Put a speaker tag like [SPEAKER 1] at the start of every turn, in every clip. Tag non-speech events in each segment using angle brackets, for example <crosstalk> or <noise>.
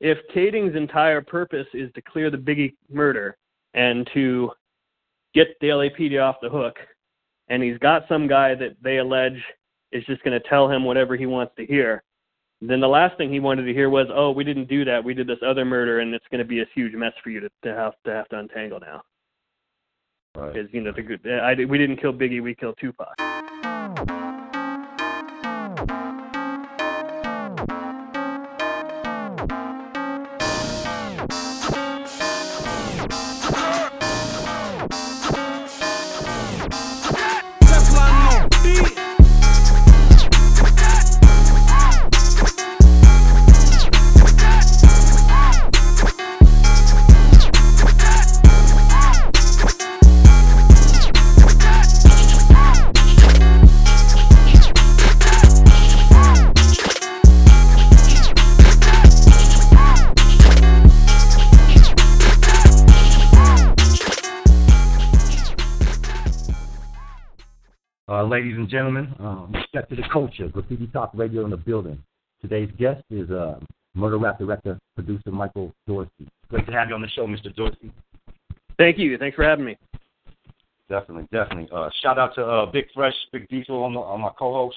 [SPEAKER 1] if Kading's entire purpose is to clear the Biggie murder and to get the LAPD off the hook, and he's got some guy that they allege is just going to tell him whatever he wants to hear, then the last thing he wanted to hear was, "Oh, we didn't do that. We did this other murder, and it's going to be a huge mess for you to, to have to have to untangle now." Because
[SPEAKER 2] Right.
[SPEAKER 1] you know, the, I, we didn't kill Biggie, we killed Tupac.
[SPEAKER 2] Gentlemen, um, respect to the culture, Graffiti Talk Radio in the building. Today's guest is uh, murder rap director, producer Michael Dorsey. Great to have you on the show, Mr. Dorsey.
[SPEAKER 1] Thank you. Thanks for having me.
[SPEAKER 2] Definitely, definitely. Uh, shout out to uh, Big Fresh, Big Diesel on, the, on my co-host,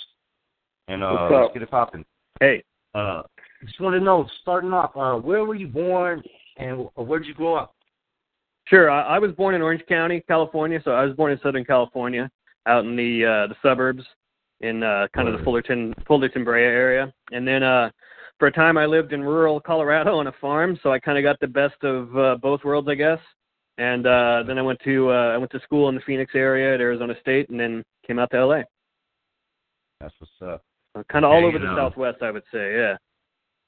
[SPEAKER 2] and uh, let's get it popping.
[SPEAKER 1] Hey,
[SPEAKER 2] Uh, just want to know, starting off, uh, where were you born and where did you grow up?
[SPEAKER 1] Sure. I, I was born in Orange County, California. So I was born in Southern California, out in the uh, the suburbs, in uh, kind of the Fullerton Fullerton Brea area. And then uh, for a time, I lived in rural Colorado on a farm. So I kind of got the best of uh, both worlds, I guess. And uh, then I went to uh, I went to school in the Phoenix area at Arizona State, and then came out to LA.
[SPEAKER 2] That's what's up.
[SPEAKER 1] Kind of all
[SPEAKER 2] Hey,
[SPEAKER 1] over the
[SPEAKER 2] know.
[SPEAKER 1] Southwest, I would say. Yeah.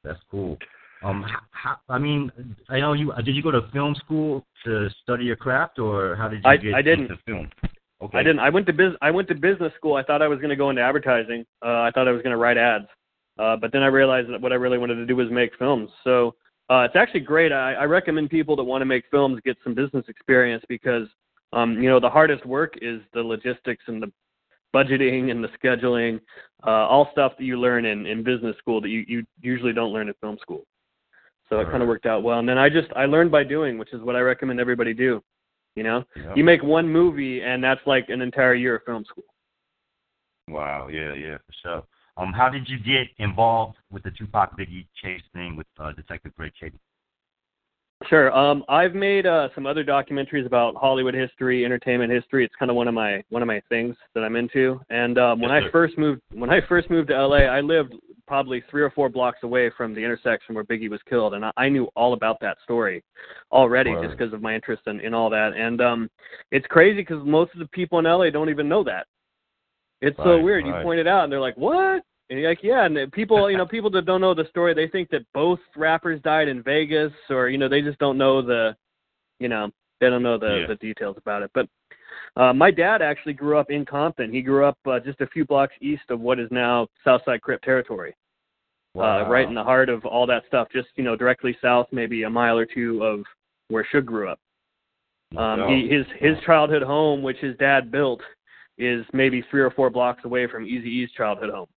[SPEAKER 2] That's cool. Um, how, I mean, I know you. Did you go to film school to study your craft, or how did you
[SPEAKER 1] I-
[SPEAKER 2] get
[SPEAKER 1] I didn't.
[SPEAKER 2] into film? Okay.
[SPEAKER 1] I didn't. I went to biz. I went to business school. I thought I was going to go into advertising. Uh, I thought I was going to write ads, uh, but then I realized that what I really wanted to do was make films. So uh, it's actually great. I, I recommend people that want to make films get some business experience because um, you know the hardest work is the logistics and the budgeting and the scheduling, uh, all stuff that you learn in, in business school that you, you usually don't learn in film school. So it kind
[SPEAKER 2] Right.
[SPEAKER 1] of worked out well. And then I just I learned by doing, which is what I recommend everybody do. You know,
[SPEAKER 2] Yeah.
[SPEAKER 1] you make one movie and that's like an entire year of film school.
[SPEAKER 2] Wow. Yeah. Yeah. For sure. Um, how did you get involved with the Tupac Biggie chase thing with uh, Detective Greg Kading?
[SPEAKER 1] Sure. Um, I've made uh, some other documentaries about Hollywood history, entertainment history. It's kind of one of my one of my things that I'm into. And um, when
[SPEAKER 2] Yes,
[SPEAKER 1] I first moved when I first moved to LA, I lived probably three or four blocks away from the intersection where Biggie was killed, and I, I knew all about that story already just because of my interest in, in all that. And um, it's crazy because most of the people in LA don't even know that. It's so weird.
[SPEAKER 2] right.
[SPEAKER 1] You point it out, and they're like, "What?" And you're like, yeah, and people, you know, people that don't know the story, they think that both rappers died in Vegas, or you know, they just don't know the, you know, they don't know the
[SPEAKER 2] Yeah.
[SPEAKER 1] the details about it. But uh, my dad actually grew up in Compton. He grew up uh, just a few blocks east of what is now Southside Crip territory, uh, right in the heart of all that stuff. Just you know, directly south, maybe a mile or two of where Suge grew up. Um, he, his his childhood home, which his dad built, is maybe three or four blocks away from Eazy-E's childhood home.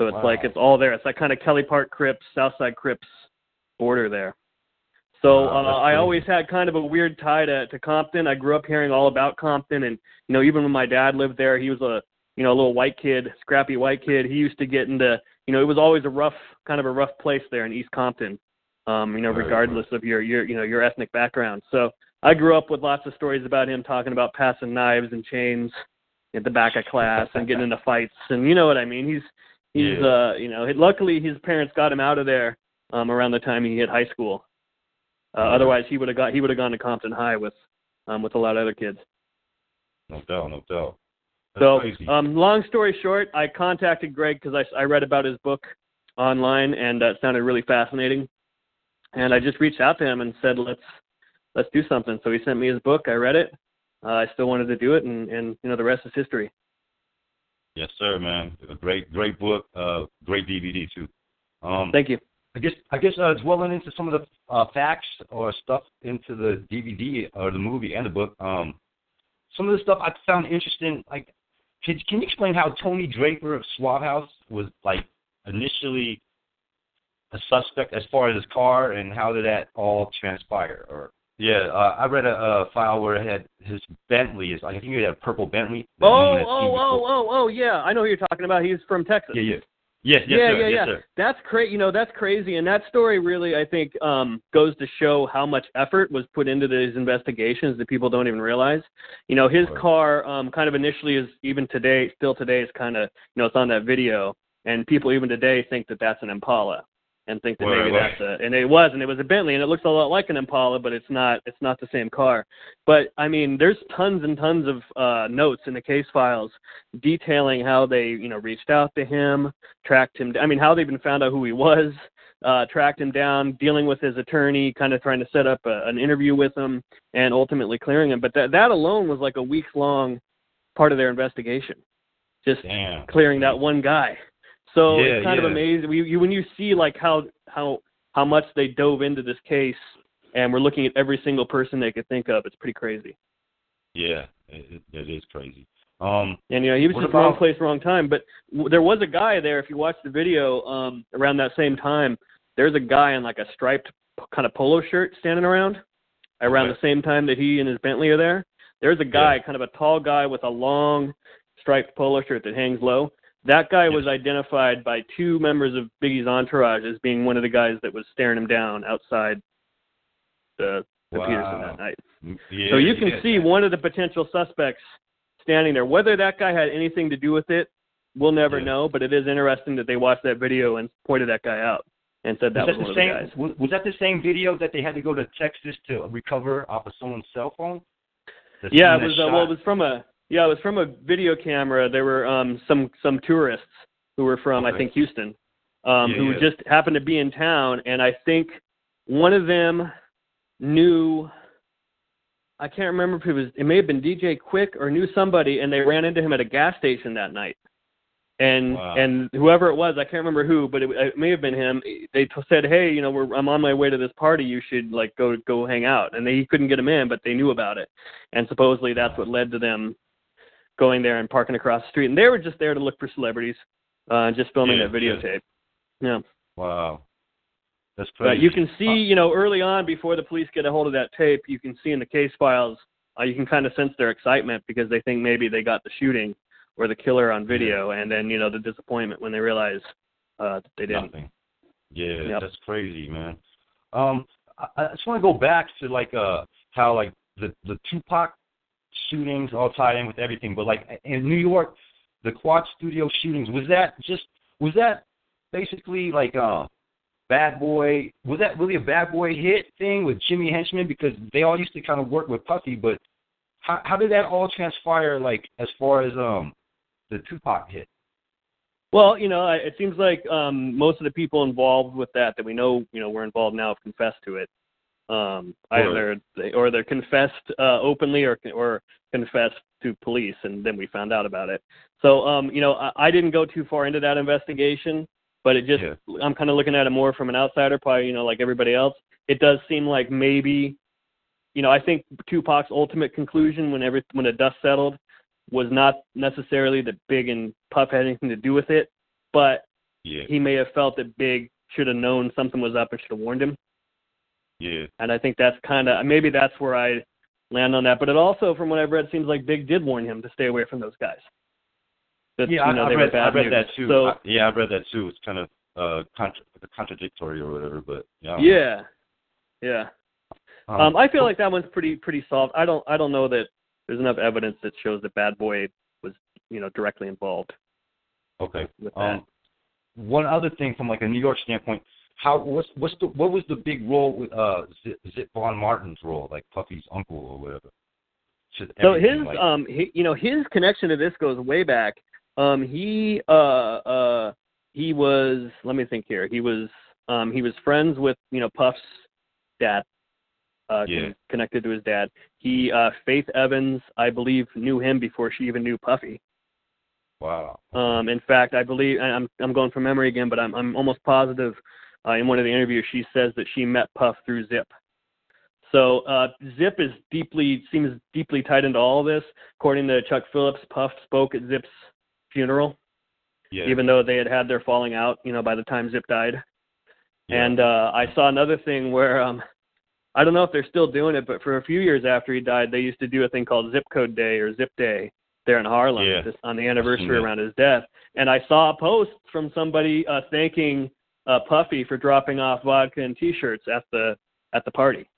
[SPEAKER 1] So it's
[SPEAKER 2] Wow.
[SPEAKER 1] like it's all there. It's like kind of Kelly Park Crips, Southside Crips border there. So
[SPEAKER 2] Wow,
[SPEAKER 1] uh, I always had kind of a weird tie to, to Compton. I grew up hearing all about Compton, and you know even when my dad lived there, he was a you know a little white kid, scrappy white kid. He used to get into you know it was always a rough kind of a rough place there in East Compton. Um, you know, regardless of your your you know your ethnic background. So I grew up with lots of stories about him talking about passing knives and chains at the back of class and getting into fights and you know what I mean. He's he's
[SPEAKER 2] Yeah.
[SPEAKER 1] uh you know luckily his parents got him out of there um around the time he hit high school. Uh,
[SPEAKER 2] Right.
[SPEAKER 1] Otherwise he would have got he would have gone to Compton High with um with a lot of other kids.
[SPEAKER 2] No doubt. No doubt. That's
[SPEAKER 1] So,
[SPEAKER 2] crazy.
[SPEAKER 1] um, long story short, I contacted Greg because I, I read about his book online and uh, it sounded really fascinating. And I just reached out to him and said, "Let's let's do something." So he sent me his book. I read it. Uh, I still wanted to do it, and and you know the rest is history.
[SPEAKER 2] Yes, sir, man. A great, great book. Uh, great DVD too. Um,
[SPEAKER 1] Thank you.
[SPEAKER 2] I guess I guess uh, dwelling into some of the uh, facts or stuff into the DVD or the movie and the book. Um, some of the stuff I found interesting. Like, can, can you explain how Tony Draper of Suave House was like initially a suspect as far as his car and how did that all transpire? Or yeah, uh, I read a, a file where it had his Bentley is I think he had a purple Bentley.
[SPEAKER 1] Oh, oh, oh, oh, oh, yeah. I know who you're talking about. He's from Texas.
[SPEAKER 2] Yeah, yeah. Yes, yes,
[SPEAKER 1] yeah,
[SPEAKER 2] sir.
[SPEAKER 1] yeah,
[SPEAKER 2] yes,
[SPEAKER 1] yeah.
[SPEAKER 2] sir.
[SPEAKER 1] That's crazy. You know, that's crazy. And that story really, I think, um, goes to show how much effort was put into these investigations that people don't even realize. You know, his car, um, kind of initially is even today, still today, is kind of, you know, it's on that video, and people even today think that that's an Impala, and think that
[SPEAKER 2] Right,
[SPEAKER 1] maybe that's a, and it was, and it was a Bentley, and it looks a lot like an Impala, but it's not. It's not the same car. But I mean, there's tons and tons of uh, notes in the case files detailing how they, you know, reached out to him, tracked him. I mean, how they even found out who he was, uh, tracked him down, dealing with his attorney, kind of trying to set up a, an interview with him, and ultimately clearing him. But that that alone was like a weeks long part of their investigation, just
[SPEAKER 2] Damn.
[SPEAKER 1] clearing that one guy. So
[SPEAKER 2] Yeah,
[SPEAKER 1] it's kind
[SPEAKER 2] yeah.
[SPEAKER 1] of amazing. We, you, when you see like how how how much they dove into this case, and we're looking at every single person they could think of, it's pretty crazy.
[SPEAKER 2] Yeah, it, it, is crazy. Um,
[SPEAKER 1] And you know, he was
[SPEAKER 2] What
[SPEAKER 1] just wrong
[SPEAKER 2] about-
[SPEAKER 1] place, wrong time. But w- there was a guy there. If you watch the video, um, around that same time, there's a guy in like a striped p- kind of polo shirt standing around. Around
[SPEAKER 2] Okay.
[SPEAKER 1] the same time that he and his Bentley are there, there's a guy, kind of a tall guy with a long striped polo shirt that hangs low. That guy was identified by two members of Biggie's entourage as being one of the guys that was staring him down outside the, the
[SPEAKER 2] Wow.
[SPEAKER 1] Petersen that night.
[SPEAKER 2] yeah,
[SPEAKER 1] So you can
[SPEAKER 2] yeah.
[SPEAKER 1] see one of the potential suspects standing there. Whether that guy had anything to do with it, we'll never
[SPEAKER 2] Yeah.
[SPEAKER 1] know. But it is interesting that they watched that video and pointed that guy out and said that
[SPEAKER 2] was
[SPEAKER 1] was,
[SPEAKER 2] that
[SPEAKER 1] one
[SPEAKER 2] the
[SPEAKER 1] of
[SPEAKER 2] same?
[SPEAKER 1] the guys.
[SPEAKER 2] Was, was that the same video that they had to go to Texas to recover off of someone's cell phone? The
[SPEAKER 1] Yeah, it was. Uh, well, it was from a yeah, it was from a video camera. There were um some some tourists who were from I think Houston, um,
[SPEAKER 2] Yeah,
[SPEAKER 1] who
[SPEAKER 2] yeah.
[SPEAKER 1] just happened to be in town, and I think one of them knew. I can't remember if it was. It may have been DJ Quik or knew somebody, and they ran into him at a gas station that night. And
[SPEAKER 2] Wow.
[SPEAKER 1] and whoever it was, I can't remember who, but it, it may have been him. They t- said, "Hey, you know, we're, I'm on my way to this party. You should like go go hang out." And they couldn't get him in, but they knew about it, and supposedly that's what led to them going there and parking across the street. And they were just there to look for celebrities, uh, just filming
[SPEAKER 2] Yeah,
[SPEAKER 1] that videotape. Yeah.
[SPEAKER 2] Wow, that's crazy.
[SPEAKER 1] But you can see, you know, early on before the police get a hold of that tape, you can see in the case files, uh, you can kind of sense their excitement because they think maybe they got the shooting or the killer on video, and then you know the disappointment when they realize uh, that they didn't.
[SPEAKER 2] Nothing. Yeah,
[SPEAKER 1] Yep.
[SPEAKER 2] that's crazy, man. Um, I, I just want to go back to like uh how like the the Tupac shootings all tied in with everything, but like in New York, the Quad Studio shootings was that just was that basically like uh Bad Boy was that really a Bad Boy hit thing with Jimmy Henchman because they all used to kind of work with Puffy, but how how did that all transpire like as far as um the Tupac hit?
[SPEAKER 1] Well, you know, it seems like um, most of the people involved with that that we know, you know, were involved now have confessed to it. Um, either they, or they're confessed uh, openly or or confessed to police, and then we found out about it. So, um, you know, I, I didn't go too far into that investigation, but it just
[SPEAKER 2] Yeah.
[SPEAKER 1] I'm kind of looking at it more from an outsider, probably, you know, like everybody else. It does seem like maybe, you know, I think Tupac's ultimate conclusion when every when the dust settled was not necessarily that Big and Puff had anything to do with it, but
[SPEAKER 2] Yeah,
[SPEAKER 1] he may have felt that Big should have known something was up and should have warned him.
[SPEAKER 2] Yeah.
[SPEAKER 1] And I think that's kind of maybe that's where I land on that. But it also, from what I've read, seems like Big did warn him to stay away from those guys. That,
[SPEAKER 2] Yeah,
[SPEAKER 1] you know,
[SPEAKER 2] I,
[SPEAKER 1] they
[SPEAKER 2] I
[SPEAKER 1] were
[SPEAKER 2] read, I read
[SPEAKER 1] news.
[SPEAKER 2] that too.
[SPEAKER 1] So
[SPEAKER 2] I, yeah, I read that too. It's kind of uh contra- contradictory or whatever, but yeah.
[SPEAKER 1] Yeah, yeah.
[SPEAKER 2] know.
[SPEAKER 1] Um, I feel like that one's pretty pretty solved. I don't I don't know that there's enough evidence that shows that Bad Boy was you know directly involved
[SPEAKER 2] okay.
[SPEAKER 1] with that.
[SPEAKER 2] Um, one other thing from like a New York standpoint, how what's what's the what was the big role with uh Zip, Zip Von Martin's role, like Puffy's uncle or whatever? Just
[SPEAKER 1] So his
[SPEAKER 2] like,
[SPEAKER 1] um he, you know his connection to this goes way back. Um he uh uh he was let me think here. He was um he was friends with, you know, Puff's dad. Uh
[SPEAKER 2] Yeah.
[SPEAKER 1] con- connected to his dad. He uh Faith Evans, I believe, knew him before she even knew Puffy.
[SPEAKER 2] wow.
[SPEAKER 1] Um in fact, I believe I'm I'm going from memory again, but I'm I'm almost positive uh, in one of the interviews she says that she met Puff through Zip. So uh, Zip is deeply seems deeply tied into all of this. According to Chuck Phillips, Puff spoke at Zip's funeral,
[SPEAKER 2] Yeah.
[SPEAKER 1] even though they had had their falling out. You know, by the time Zip died.
[SPEAKER 2] Yeah.
[SPEAKER 1] And uh, I saw another thing where um, I don't know if they're still doing it, but for a few years after he died, they used to do a thing called Zip Code Day or Zip Day there in Harlem
[SPEAKER 2] Yeah.
[SPEAKER 1] on the anniversary around his death. And I saw a post from somebody uh, thanking uh, Puffy for dropping off vodka and T-shirts at the at the party,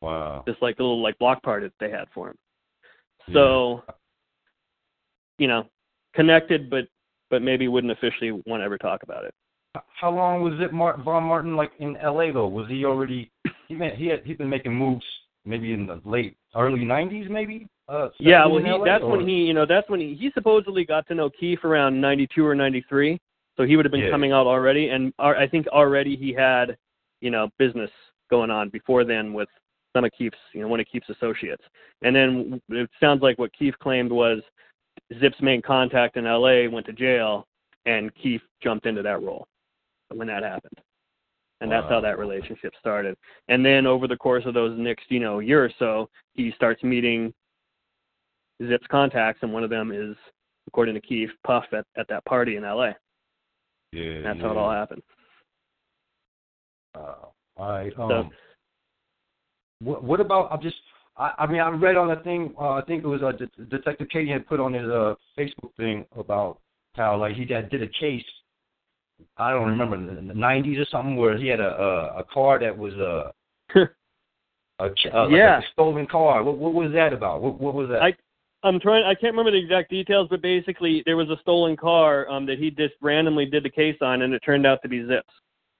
[SPEAKER 2] wow.
[SPEAKER 1] just like the little like block party that they had for him. So, you know, connected, but but maybe wouldn't officially want to ever talk about it.
[SPEAKER 2] How long was it, Mar- Von Martin, like in L.A. though? Was he already? He meant he had he'd been making moves maybe in the late early '90s, maybe. Uh,
[SPEAKER 1] Yeah, well, he,
[SPEAKER 2] LA,
[SPEAKER 1] that's
[SPEAKER 2] or-
[SPEAKER 1] when he, you know, that's when he, he supposedly got to know Keith around '92 or '93. So he would have been
[SPEAKER 2] Yeah.
[SPEAKER 1] coming out already, and I think already he had, you know, business going on before then with some of Keith's, you know, one of Keith's associates. And then it sounds like what Keith claimed was Zip's main contact in L.A. went to jail, and Keith jumped into that role when that happened. And that's how that relationship started. And then over the course of those next, you know, year or so, he starts meeting Zip's contacts, and one of them is, according to Keith, Puff at, at that party in L.A.
[SPEAKER 2] Yeah,
[SPEAKER 1] That's
[SPEAKER 2] yeah.
[SPEAKER 1] how it all happened.
[SPEAKER 2] Uh, all right. Um,
[SPEAKER 1] So-
[SPEAKER 2] what, what about? I'm just. I, I mean, I read on a thing. Uh, I think it was uh, De- Detective Kading had put on his uh, Facebook thing about how like he had, did a case. I don't remember in the '90s or something where he had a a, a car that was a <laughs> a, ch- uh, like
[SPEAKER 1] Yeah.
[SPEAKER 2] a stolen car. What, what was that about? What, what was that?
[SPEAKER 1] I- I'm trying. I can't remember the exact details, but basically there was a stolen car um, that he just randomly did the case on, and it turned out to be Zip's.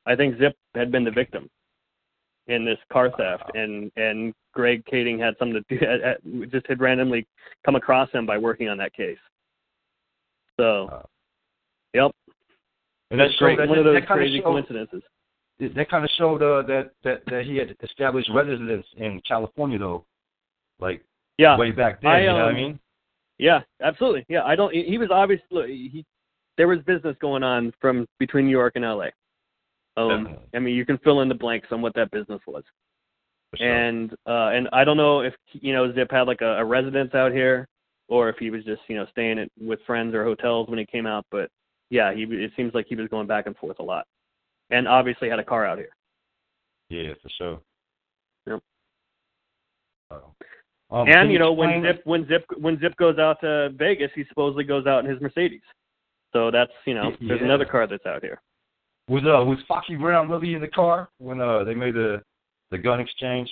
[SPEAKER 1] I think Zip had been the victim in this car theft, and and Greg Kading had something to do. <laughs> Just had randomly come across him by working on that case. So, yep,
[SPEAKER 2] and that
[SPEAKER 1] It's great.
[SPEAKER 2] that,
[SPEAKER 1] one of those crazy
[SPEAKER 2] showed,
[SPEAKER 1] coincidences.
[SPEAKER 2] that kind of showed uh, that that that he had established residence in California though, like
[SPEAKER 1] Yeah,
[SPEAKER 2] way back then.
[SPEAKER 1] I,
[SPEAKER 2] you know what I
[SPEAKER 1] um,
[SPEAKER 2] mean?
[SPEAKER 1] Yeah, absolutely. Yeah, I don't. He was obviously he. There was business going on from between New York and L.A. Um,
[SPEAKER 2] Definitely.
[SPEAKER 1] I mean, you can fill in the blanks on what that business was.
[SPEAKER 2] Sure.
[SPEAKER 1] And uh, and I don't know if you know Zip had like a, a residence out here, or if he was just you know staying at, with friends or hotels when he came out. But yeah, he it seems like he was going back and forth a lot, and obviously had a car out here.
[SPEAKER 2] Yeah, for sure.
[SPEAKER 1] Yep.
[SPEAKER 2] Uh, um,
[SPEAKER 1] and you know when Zip when Zip when Zip goes out to Vegas, he supposedly goes out in his Mercedes. So that's you know
[SPEAKER 2] Y- <laughs>
[SPEAKER 1] there's
[SPEAKER 2] yeah.
[SPEAKER 1] another car that's out here.
[SPEAKER 2] was uh was Foxy Brown really in the car when uh they made the the gun exchange?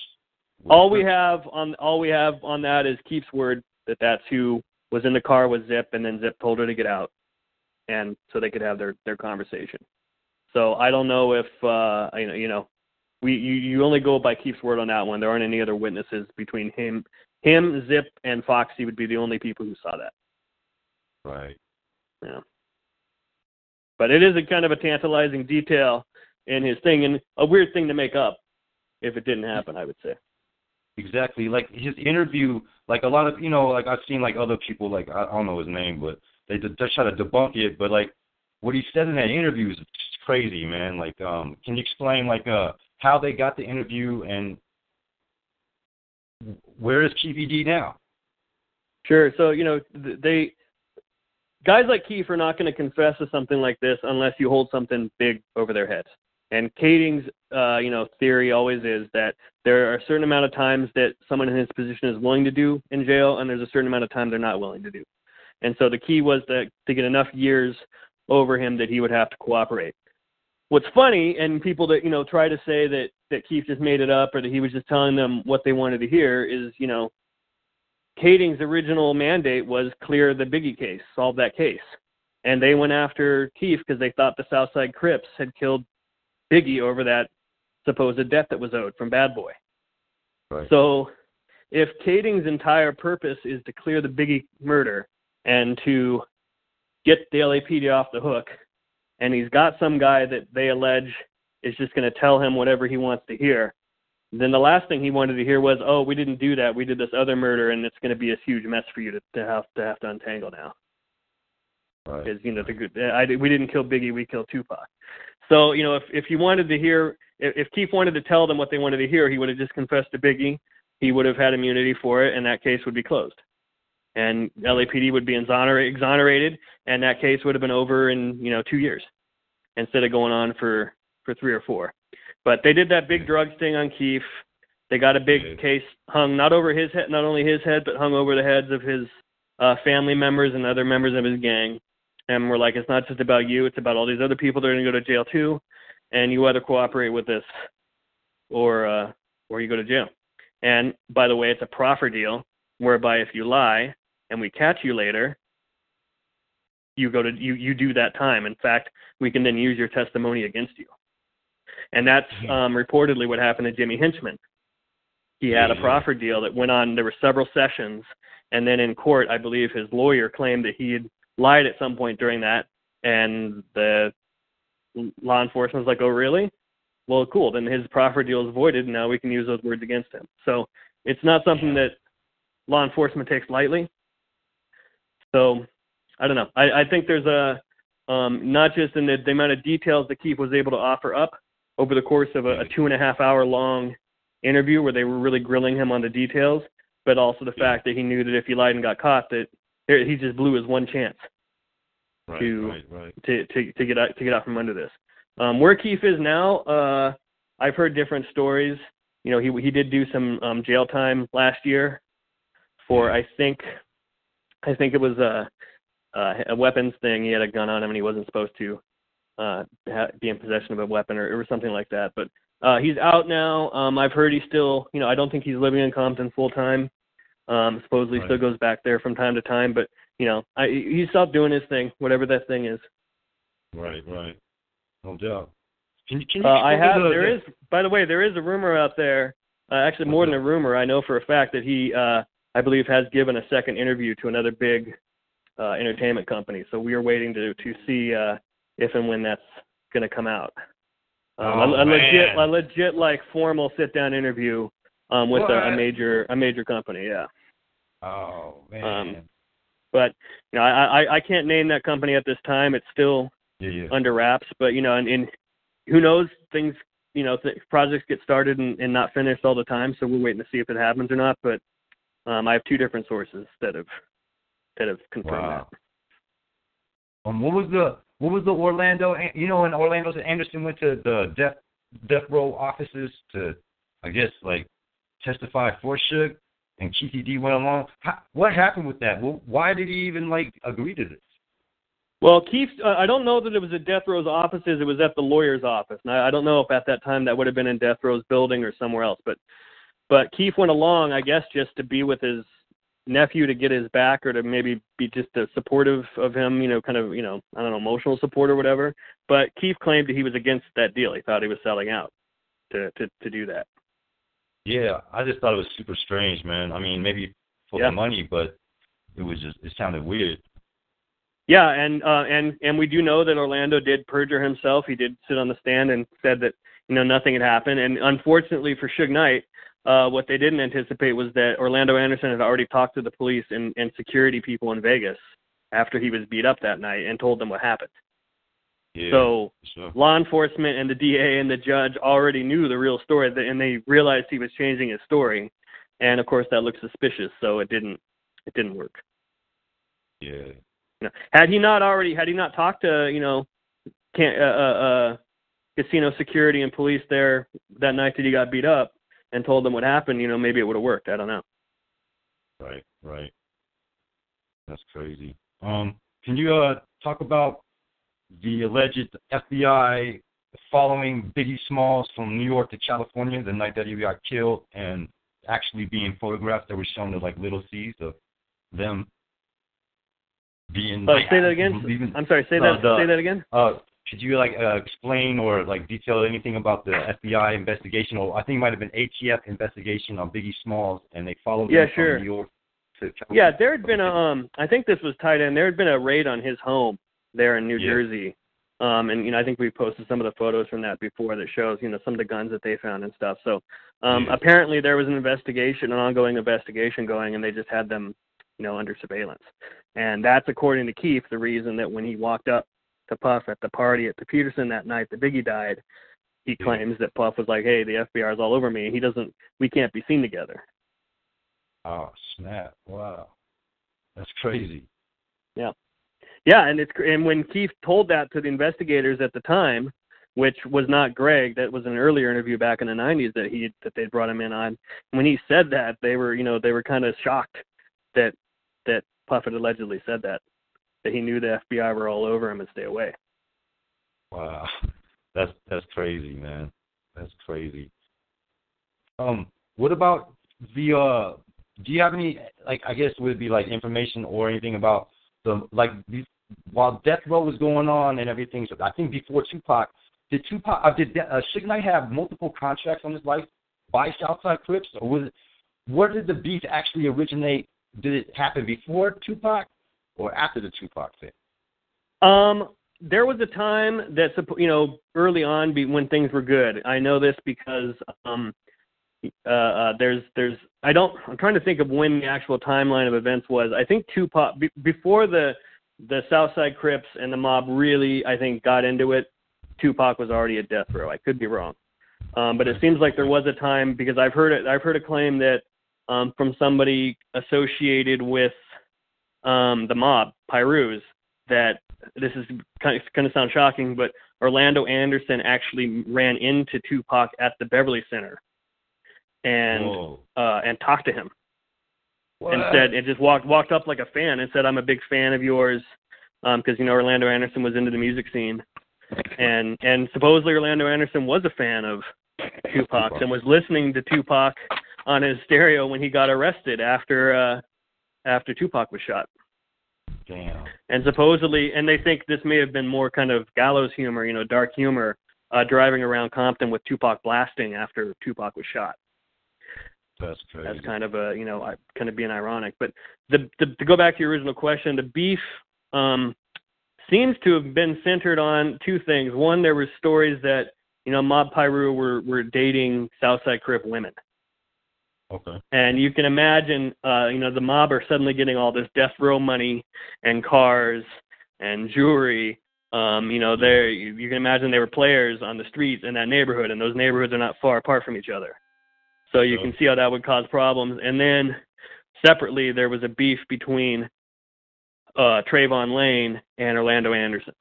[SPEAKER 1] All we have on all we have on that is Keith's word that that's who was in the car with Zip, and then Zip told her to get out, and so they could have their their conversation. So I don't know if uh you know you know we you, you only go by Keith's word on that one. There aren't any other witnesses between him him Zip and Foxy would be the only people who saw that.
[SPEAKER 2] right.
[SPEAKER 1] Yeah. But it is a kind of a tantalizing detail in his thing, and a weird thing to make up if it didn't happen. I would say.
[SPEAKER 2] Exactly. Like his interview, like a lot of you know, like I've seen like other people, like I, I don't know his name, but they just try to debunk it. But like what he said in that interview is just crazy, man. Like, um, can you explain like uh how they got the interview and where is Keffe D now?
[SPEAKER 1] Sure. So you know they guys like Keith are not going to confess to something like this unless you hold something big over their heads. And Kading's uh, you know theory always is that there are a certain amount of times that someone in his position is willing to do in jail, and there's a certain amount of time they're not willing to do. And so the key was to to get enough years over him that he would have to cooperate. What's funny, and people that you know try to say that that Keith just made it up or that he was just telling them what they wanted to hear is you know Kading's original mandate was clear the Biggie case, solve that case. And they went after Keith because they thought the Southside Crips had killed Biggie over that supposed debt that was owed from Bad Boy.
[SPEAKER 2] Right.
[SPEAKER 1] So if Kading's entire purpose is to clear the Biggie murder and to get the LAPD off the hook, and he's got some guy that they allege is just going to tell him whatever he wants to hear, then the last thing he wanted to hear was, "Oh, we didn't do that. We did this other murder, and it's going to be a huge mess for you to, to have to have to untangle now."
[SPEAKER 2] Right.
[SPEAKER 1] Because you know the I we didn't kill Biggie, we killed Tupac. So you know if if you wanted to hear, if, if Keith wanted to tell them what they wanted to hear, he would have just confessed to Biggie. He would have had immunity for it, and that case would be closed. And LAPD would be exoner- exonerated, and that case would have been over in you know two years, instead of going on for for three or four. But they did that big drug sting on Keefe. They got a big case hung not over his head, not only his head, but hung over the heads of his uh, family members and other members of his gang. And we're like, it's not just about you; it's about all these other people that are going to go to jail too. And you either cooperate with this, or uh, or you go to jail. And by the way, it's a proffer deal, whereby if you lie and we catch you later, you go to you you do that time. In fact, we can then use your testimony against you. And that's
[SPEAKER 2] Mhm.
[SPEAKER 1] um, reportedly what happened to Jimmy Henchman. He had a
[SPEAKER 2] Yeah.
[SPEAKER 1] proffer deal that went on. There were several sessions, and then in court, I believe his lawyer claimed that he had lied at some point during that, and the law enforcement was like, "Oh, really? Well, cool. Then his proffer deal is voided, and now we can use those words against him." So it's not something that law enforcement takes lightly. So I don't know. I, I think there's a um, not just in the, the amount of details that Keith was able to offer up over the course of a, a two and a half hour long interview where they were really grilling him on the details, but also the fact that he knew that if he lied and got caught, that there- he just blew his one chance
[SPEAKER 2] Right,
[SPEAKER 1] to-
[SPEAKER 2] right, right.
[SPEAKER 1] to to to get out to get out from under this. Um, where Keith is now, uh, I've heard different stories. You know, he he did do some um, jail time last year for I think I think it was a a, a weapons thing. He had a gun on him and he wasn't supposed to uh, ha- be in possession of a weapon or, or something like that. But uh, he's out now. Um, I've heard he's still, you know, I don't think he's living in Compton full time. Um, supposedly
[SPEAKER 2] Right.
[SPEAKER 1] still goes back there from time to time, but you know, I, he's stopped doing his thing, whatever that thing is.
[SPEAKER 2] Right, right. No doubt. Can you, can you
[SPEAKER 1] Uh, I have.
[SPEAKER 2] the-
[SPEAKER 1] There is, by the way, there is a rumor out there. Uh, actually, more than a rumor. I know for a fact that he, uh, I believe, has given a second interview to another big uh, entertainment company. So we are waiting to to see uh, if and when that's going to come out. Um,
[SPEAKER 2] Oh,
[SPEAKER 1] a, a legit, a legit like formal sit down interview um, with a, a major a major company. Yeah.
[SPEAKER 2] Oh man.
[SPEAKER 1] Um, But you know, I, I I can't name that company at this time. It's still
[SPEAKER 2] yeah, yeah.
[SPEAKER 1] under wraps. But you know, and, and who knows? Things you know, th- projects get started and, and not finished all the time. So we're waiting to see if it happens or not. But um, I have two different sources that have that have confirmed
[SPEAKER 2] Wow. Um, what was the what was the Orlando? You know, when Orlando Anderson went to the death death row offices to, I guess, like testify for Suge, and Keith D went along. How, what happened with that? Why did he even like agree to this?
[SPEAKER 1] Well, Keith, uh, I don't know that it was at Death Row's offices. It was at the lawyer's office. And I, I don't know if at that time that would have been in Death Row's building or somewhere else. But but Keith went along, I guess, just to be with his nephew to get his back or to maybe be just a supportive of him, you know, kind of, you know, I don't know, emotional support or whatever. But Keith claimed that he was against that deal. He thought he was selling out to to, to do that.
[SPEAKER 2] Yeah, I just thought it was super strange, man. I mean, maybe for
[SPEAKER 1] Yeah.
[SPEAKER 2] the money, but it was just it sounded weird.
[SPEAKER 1] Yeah, and uh, and and we do know that Orlando did perjure himself. He did sit on the stand and said that you know nothing had happened. And unfortunately for Suge Knight, uh, what they didn't anticipate was that Orlando Anderson had already talked to the police and, and security people in Vegas after he was beat up that night and told them what happened.
[SPEAKER 2] Yeah.
[SPEAKER 1] So
[SPEAKER 2] sure.
[SPEAKER 1] law enforcement and the DA and the judge already knew the real story, and they realized he was changing his story. And of course, that looked suspicious, so it didn't it didn't work.
[SPEAKER 2] Yeah.
[SPEAKER 1] You know, had he not already, had he not talked to, you know, can, uh, uh, uh, casino security and police there that night that he got beat up and told them what happened, you know, maybe it would have worked. I don't know.
[SPEAKER 2] Right, right. That's crazy. Um, can you uh talk about the alleged FBI following Biggie Smalls from New York to California the night that he got killed, and actually being photographed that were shown as like little C's of them being.
[SPEAKER 1] Uh,
[SPEAKER 2] like,
[SPEAKER 1] say that again.
[SPEAKER 2] leaving-
[SPEAKER 1] I'm sorry. Say
[SPEAKER 2] No,
[SPEAKER 1] that.
[SPEAKER 2] the-
[SPEAKER 1] say that again.
[SPEAKER 2] uh, could you like uh, explain or like detail anything about the FBI investigation, or I think it might have been ATF investigation on Biggie Smalls, and they followed
[SPEAKER 1] Yeah,
[SPEAKER 2] him
[SPEAKER 1] sure.
[SPEAKER 2] from New York to
[SPEAKER 1] Yeah, there had been a um I think this was tied in. There had been a raid on his home there in New
[SPEAKER 2] Yeah.
[SPEAKER 1] Jersey. Um and you know, I think we posted some of the photos from that before that shows, you know, some of the guns that they found and stuff. So um
[SPEAKER 2] Yeah.
[SPEAKER 1] apparently there was an investigation, an ongoing investigation going and they just had them, you know, under surveillance. And that's according to Keith the reason that when he walked up to Puff at the party at the Petersen that night that Biggie died, he claims that Puff was like, Hey, the FBI is all over me. He doesn't we can't be seen together.
[SPEAKER 2] Oh snap! Wow, that's crazy.
[SPEAKER 1] Yeah, yeah, and it's and when Keith told that to the investigators at the time, which was not Greg. That was an earlier interview back in the '90s that he that they brought him in on. When he said that, they were you know they were kind of shocked that that Puff had allegedly said that that he knew the FBI were all over him and stay away.
[SPEAKER 2] Wow, that's that's crazy, man. That's crazy. Um, what about the uh? Do you have any like I guess would it be like information or anything about the like while Death Row was going on and everything? So I think before Tupac, did Tupac uh, did uh, Suge Knight have multiple contracts on his life by Southside Crips, or was it where did the beef actually originate? Did it happen before Tupac or after the Tupac thing?
[SPEAKER 1] Um, there was a time that you know early on when things were good. I know this because um, uh, uh, there's there's I don't I'm trying to think of when the actual timeline of events was. I think Tupac be, before the the Southside Crips and the mob really I think got into it. Tupac was already at death row. I could be wrong, um, but it seems like there was a time because I've heard it. I've heard a claim that um, from somebody associated with um, the mob, Pirus, that this is kind of going to sound shocking, but Orlando Anderson actually ran into Tupac at the Beverly Center and uh, and talked to him. What? and said and just walked walked up like a fan and said I'm a big fan of yours because um, you know Orlando Anderson was into the music scene. And and supposedly Orlando Anderson was a fan of Tupac. and was listening to Tupac on his stereo when he got arrested after uh after Tupac was shot.
[SPEAKER 2] Damn.
[SPEAKER 1] And supposedly, and they think this may have been more kind of gallows humor, you know, dark humor, uh, driving around Compton with Tupac blasting after Tupac was shot.
[SPEAKER 2] That's crazy.
[SPEAKER 1] That's kind of a, you know, kind of being ironic. But the, the to go back to your original question, the beef um, seems to have been centered on two things. One, there were stories that you know Mob Piru were were dating Southside Crip women.
[SPEAKER 2] Okay.
[SPEAKER 1] And you can imagine, uh, you know, the mob are suddenly getting all this death row money and cars and jewelry. Um, you know, they you can imagine they were players on the streets in that neighborhood, and those neighborhoods are not far apart from each other. So you can see how that would cause problems. And then separately, there was a beef between uh, Trayvon Lane and Orlando Anderson.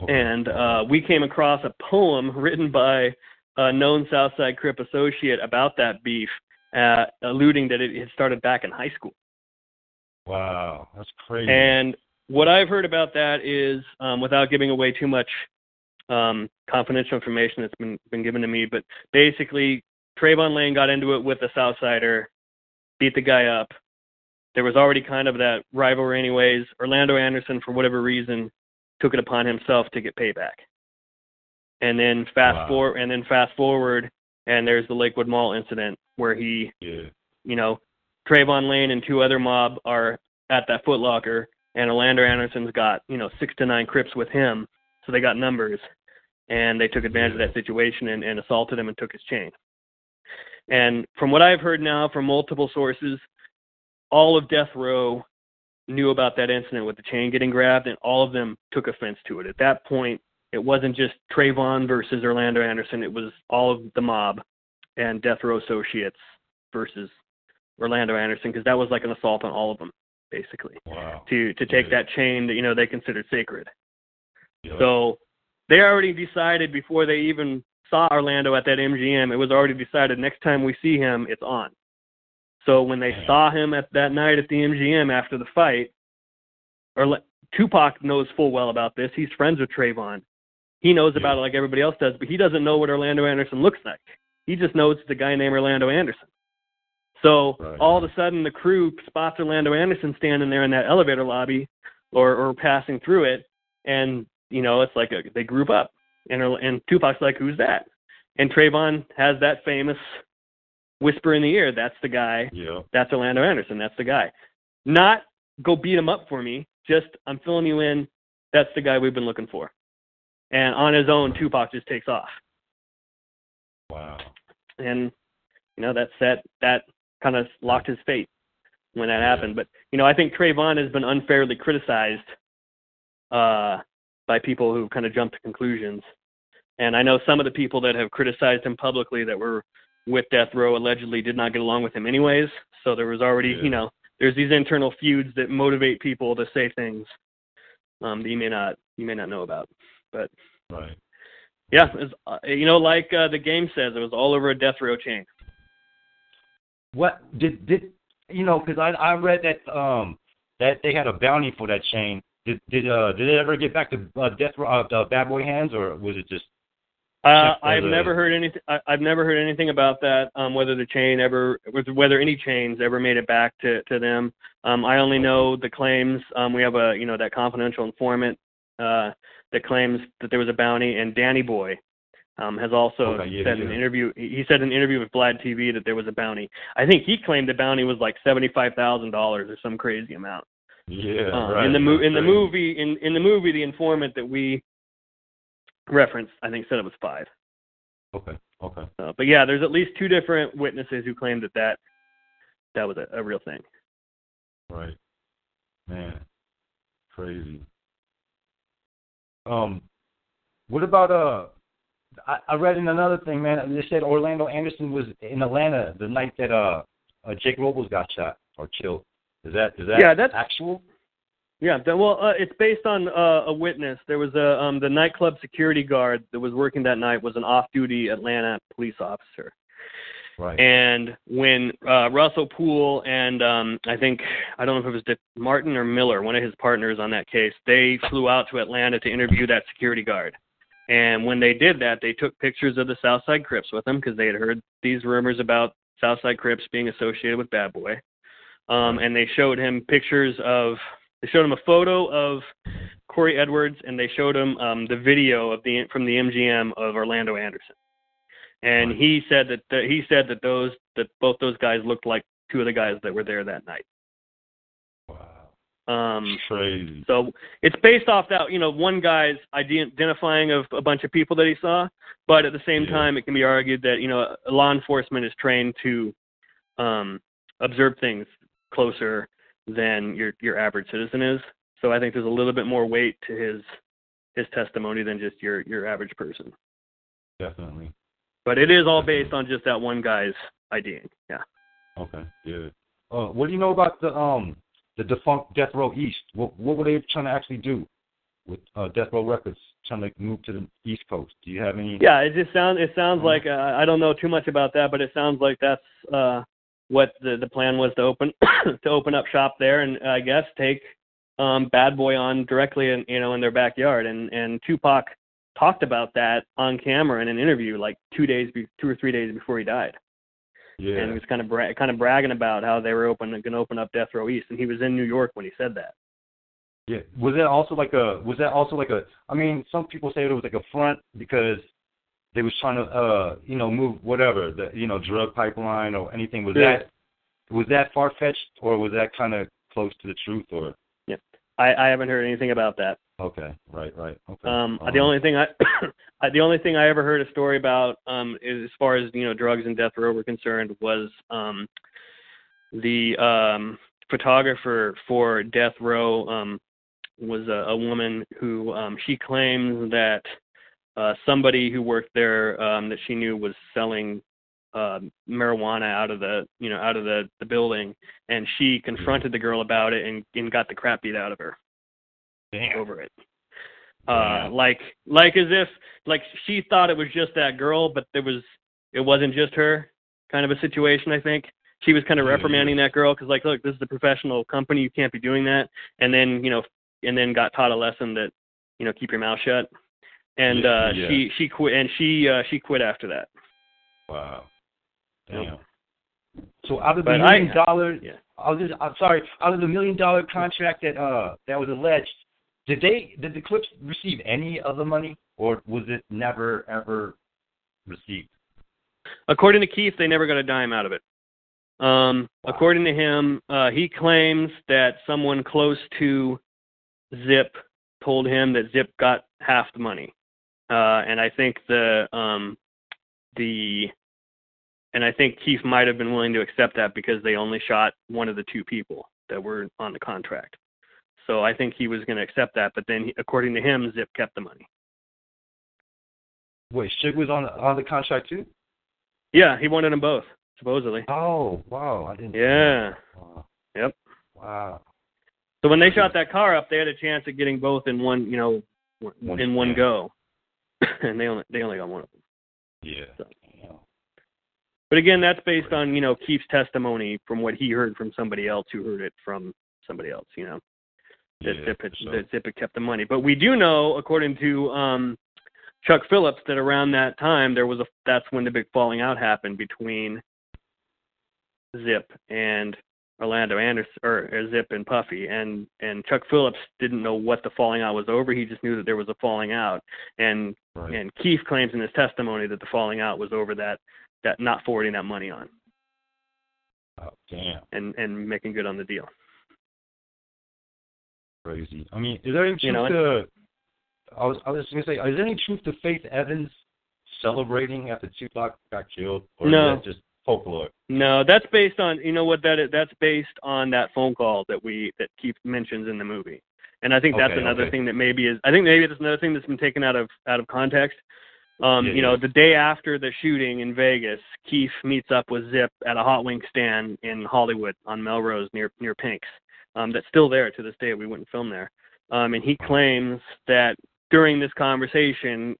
[SPEAKER 1] Okay. And uh, we came across a poem written by a known Southside Crip associate about that beef, uh, alluding that it had started back in high school.
[SPEAKER 2] Wow, that's crazy.
[SPEAKER 1] And what I've heard about that is, um, without giving away too much um, confidential information that's been been given to me, but basically, Trayvon Lane got into it with a Southsider, beat the guy up. There was already kind of that rivalry, anyways. Orlando Anderson, for whatever reason, took it upon himself to get payback and then fast wow. forward and then fast forward and there's the Lakewood Mall incident where he
[SPEAKER 2] yeah.
[SPEAKER 1] you know Trayvon Lane and two other mob are at that Foot Locker and Orlando Anderson's got you know six to nine Crips with him so they got numbers and they took advantage yeah. of that situation and, and assaulted him and took his chain and from what I've heard now from multiple sources all of Death Row knew about that incident with the chain getting grabbed and all of them took offense to it at that point it wasn't just Trayvon versus Orlando Anderson. It was all of the mob and Death Row Associates versus Orlando Anderson because that was like an assault on all of them, basically.
[SPEAKER 2] Wow.
[SPEAKER 1] To to take
[SPEAKER 2] yeah.
[SPEAKER 1] that chain that you know they considered sacred.
[SPEAKER 2] Yep.
[SPEAKER 1] So they already decided before they even saw Orlando at that MGM. It was already decided next time we see him, it's on. So when they
[SPEAKER 2] yeah.
[SPEAKER 1] saw him at that night at the MGM after the fight, or Tupac knows full well about this. He's friends with Trayvon. He knows about it like everybody else does, but he doesn't know what Orlando Anderson looks like. He just knows it's a guy named Orlando Anderson. So
[SPEAKER 2] right.
[SPEAKER 1] all of a sudden, the crew spots Orlando Anderson standing there in that elevator lobby, or or passing through it, and you know it's like a, they group up, and and Tupac's like, "Who's that?" And Trayvon has that famous whisper in the ear, "That's the guy.
[SPEAKER 2] Yeah.
[SPEAKER 1] That's Orlando Anderson. That's the guy." Not go beat him up for me. Just I'm filling you in. That's the guy we've been looking for and on his own, Tupac just takes off.
[SPEAKER 2] Wow.
[SPEAKER 1] And you know that set that kind of locked his fate when that
[SPEAKER 2] yeah.
[SPEAKER 1] happened. But you know, I think Trayvon has been unfairly criticized uh, by people who kind of jumped to conclusions. And I know some of the people that have criticized him publicly that were with Death Row allegedly did not get along with him anyways. So there was already,
[SPEAKER 2] yeah.
[SPEAKER 1] you know, there's these internal feuds that motivate people to say things um, that you may not you may not know about. But
[SPEAKER 2] right.
[SPEAKER 1] Yeah, was, uh, you know, like uh, the game says, it was all over a death row chain.
[SPEAKER 2] What did did you know? Because I I read that um that they had a bounty for that chain. Did did uh did it ever get back to uh, death row uh, the bad boy hands or was it just?
[SPEAKER 1] Uh, I've
[SPEAKER 2] the-
[SPEAKER 1] never heard anything. I've never heard anything about that. Um, whether the chain ever, was, whether any chains ever made it back to to them. Um, I only know the claims. Um, we have a you know that confidential informant uh, that claims that there was a bounty, and Danny Boy um, has also
[SPEAKER 2] Okay, yeah,
[SPEAKER 1] said in an interview. He he said in an interview with Vlad TV that there was a bounty. I think he claimed the bounty was like seventy five thousand dollars or some crazy amount.
[SPEAKER 2] Yeah,
[SPEAKER 1] Um,
[SPEAKER 2] right.
[SPEAKER 1] in the mo- in the movie in in the movie the informant that we referenced I think said it was five.
[SPEAKER 2] Okay. Okay.
[SPEAKER 1] Uh, but yeah, there's at least two different witnesses who claimed that that, that was a, a real thing.
[SPEAKER 2] Right. Man, crazy. Um, what about uh? I, I read in another thing, man. They said Orlando Anderson was in Atlanta the night that uh, uh Jake Robles got shot or killed. Is that is that
[SPEAKER 1] Yeah, that's-
[SPEAKER 2] actual?
[SPEAKER 1] Yeah, that, well, uh, it's based on uh, a witness. There was a um, the nightclub security guard that was working that night was an off-duty Atlanta police officer.
[SPEAKER 2] Right.
[SPEAKER 1] And when uh, Russell Poole and um, I think I don't know if it was Dick Martin or Miller, one of his partners on that case, they flew out to Atlanta to interview that security guard. And when they did that, they took pictures of the Southside Crips with them because they had heard these rumors about Southside Crips being associated with Bad Boy. Um, and they showed him pictures of they showed him a photo of Corey Edwards and they showed him um, the video of the from the MGM of Orlando Anderson. And he said that that he said that those that both those guys looked like two of the guys that were there that night.
[SPEAKER 2] wow.
[SPEAKER 1] Um,
[SPEAKER 2] Crazy.
[SPEAKER 1] so it's based off that you know one guy's ident- identifying of a bunch of people that he saw, but at the same
[SPEAKER 2] Yeah.
[SPEAKER 1] time, it can be argued that you know law enforcement is trained to um, observe things closer than your your average citizen is. So I think there's a little bit more weight to his his testimony than just your your average person.
[SPEAKER 2] Definitely.
[SPEAKER 1] But it is all based on just that one guy's IDing. Yeah.
[SPEAKER 2] Okay. Yeah. Uh, what do you know about the um the defunct Death Row East? What what were they trying to actually do with uh, Death Row Records? Trying to move to the East Coast. Do you have any?
[SPEAKER 1] Yeah, it just sounds it sounds
[SPEAKER 2] Mhm.
[SPEAKER 1] like uh, I don't know too much about that, but it sounds like that's uh what the the plan was to open <coughs> to open up shop there and I guess take um Bad Boy on directly in you know in their backyard and and Tupac talked about that on camera in an interview like 2 days be, 2 or 3 days before he died.
[SPEAKER 2] Yeah.
[SPEAKER 1] And he was kind of bra- kind of bragging about how they were open going to open up Death Row East and he was in New York when he said that.
[SPEAKER 2] Yeah. Was that also like a? Was that also like a? I mean, some people say it was like a front because they was trying to, uh, you know, move whatever the, you know, drug pipeline or anything. Was
[SPEAKER 1] Yeah.
[SPEAKER 2] that was that far fetched or was that kind of close to the truth or? Yeah.
[SPEAKER 1] I I haven't heard anything about that.
[SPEAKER 2] Okay. Right. Right. Okay.
[SPEAKER 1] Um,
[SPEAKER 2] Uh-huh.
[SPEAKER 1] the only thing I, <coughs> I- the only thing I ever heard a story about, um, is as far as you know, drugs and death row were concerned, was um, the um, photographer for Death Row um, was a, a woman who um, she claims that uh, somebody who worked there um, that she knew was selling uh, marijuana out of the you know out of the the building, and she confronted the girl about it and, and got the crap beat out of her
[SPEAKER 2] Damn.
[SPEAKER 1] over it. Uh, like like as if like she thought it was just that girl, but there was it wasn't just her kind of a situation. I think she was kind of reprimanding that girl because like look, this is a professional company, you can't be doing that. And then you know, and then got taught a lesson that you know keep your mouth shut. And uh,
[SPEAKER 2] yeah.
[SPEAKER 1] she she quit and she uh, she quit after that.
[SPEAKER 2] Wow.
[SPEAKER 1] Yep.
[SPEAKER 2] So out of the
[SPEAKER 1] But I-
[SPEAKER 2] million dollar,
[SPEAKER 1] yeah.
[SPEAKER 2] I was just, I'm sorry, out of the million dollar contract that uh that was alleged, did they did the Crips receive any of the money, or was it never ever received?
[SPEAKER 1] According to Keith, they never got a dime out of it. Um,
[SPEAKER 2] Wow.
[SPEAKER 1] According to him, uh, he claims that someone close to Zip told him that Zip got half the money, uh, and I think the um, the and I think Keith might have been willing to accept that because they only shot one of the two people that were on the contract. So I think he was going to accept that, but then, he, according to him, Zip kept the money.
[SPEAKER 2] Wait, Suge was on on the contract too?
[SPEAKER 1] Yeah, he wanted them both, supposedly.
[SPEAKER 2] Oh, wow, I didn't.
[SPEAKER 1] Yeah.
[SPEAKER 2] Wow.
[SPEAKER 1] Yep.
[SPEAKER 2] Wow.
[SPEAKER 1] So when they shot that car up, they had a chance of getting both in one, you know,
[SPEAKER 2] One-
[SPEAKER 1] in one go. <laughs> and they only they only got one of them.
[SPEAKER 2] Yeah.
[SPEAKER 1] So. But again, that's based on you know Keith's testimony from what he heard from somebody else who heard it from somebody else. You know that
[SPEAKER 2] Yeah,
[SPEAKER 1] Zip had,
[SPEAKER 2] for sure.
[SPEAKER 1] that Zip had kept the money. But we do know, according to um, Chuck Phillips, that around that time there was a that's when the big falling out happened between Zip and Orlando Anderson or, or Zip and Puffy and and Chuck Phillips didn't know what the falling out was over. He just knew that there was a falling out. And
[SPEAKER 2] Right.
[SPEAKER 1] and Keith claims in his testimony that the falling out was over that that not forwarding that money on
[SPEAKER 2] Oh, damn.
[SPEAKER 1] and and making good on the deal.
[SPEAKER 2] Crazy. I mean, is there any truth
[SPEAKER 1] You know,
[SPEAKER 2] to? I was I was just gonna say, is there any truth to Faith Evans celebrating after Tupac got killed, or
[SPEAKER 1] No.
[SPEAKER 2] is that just folklore?
[SPEAKER 1] No, that's based on you know what that is. That's based on that phone call that we that Keith mentions in the movie, and I think that's
[SPEAKER 2] Okay,
[SPEAKER 1] another
[SPEAKER 2] okay.
[SPEAKER 1] thing that maybe is. I think maybe that's another thing that's been taken out of out of context. Um,
[SPEAKER 2] Yeah,
[SPEAKER 1] you know,
[SPEAKER 2] yeah.
[SPEAKER 1] the day after the shooting in Vegas, Keith meets up with Zip at a hot wing stand in Hollywood on Melrose near near Pink's. Um, that's still there to this day. We went and filmed there, um, and he claims that during this conversation,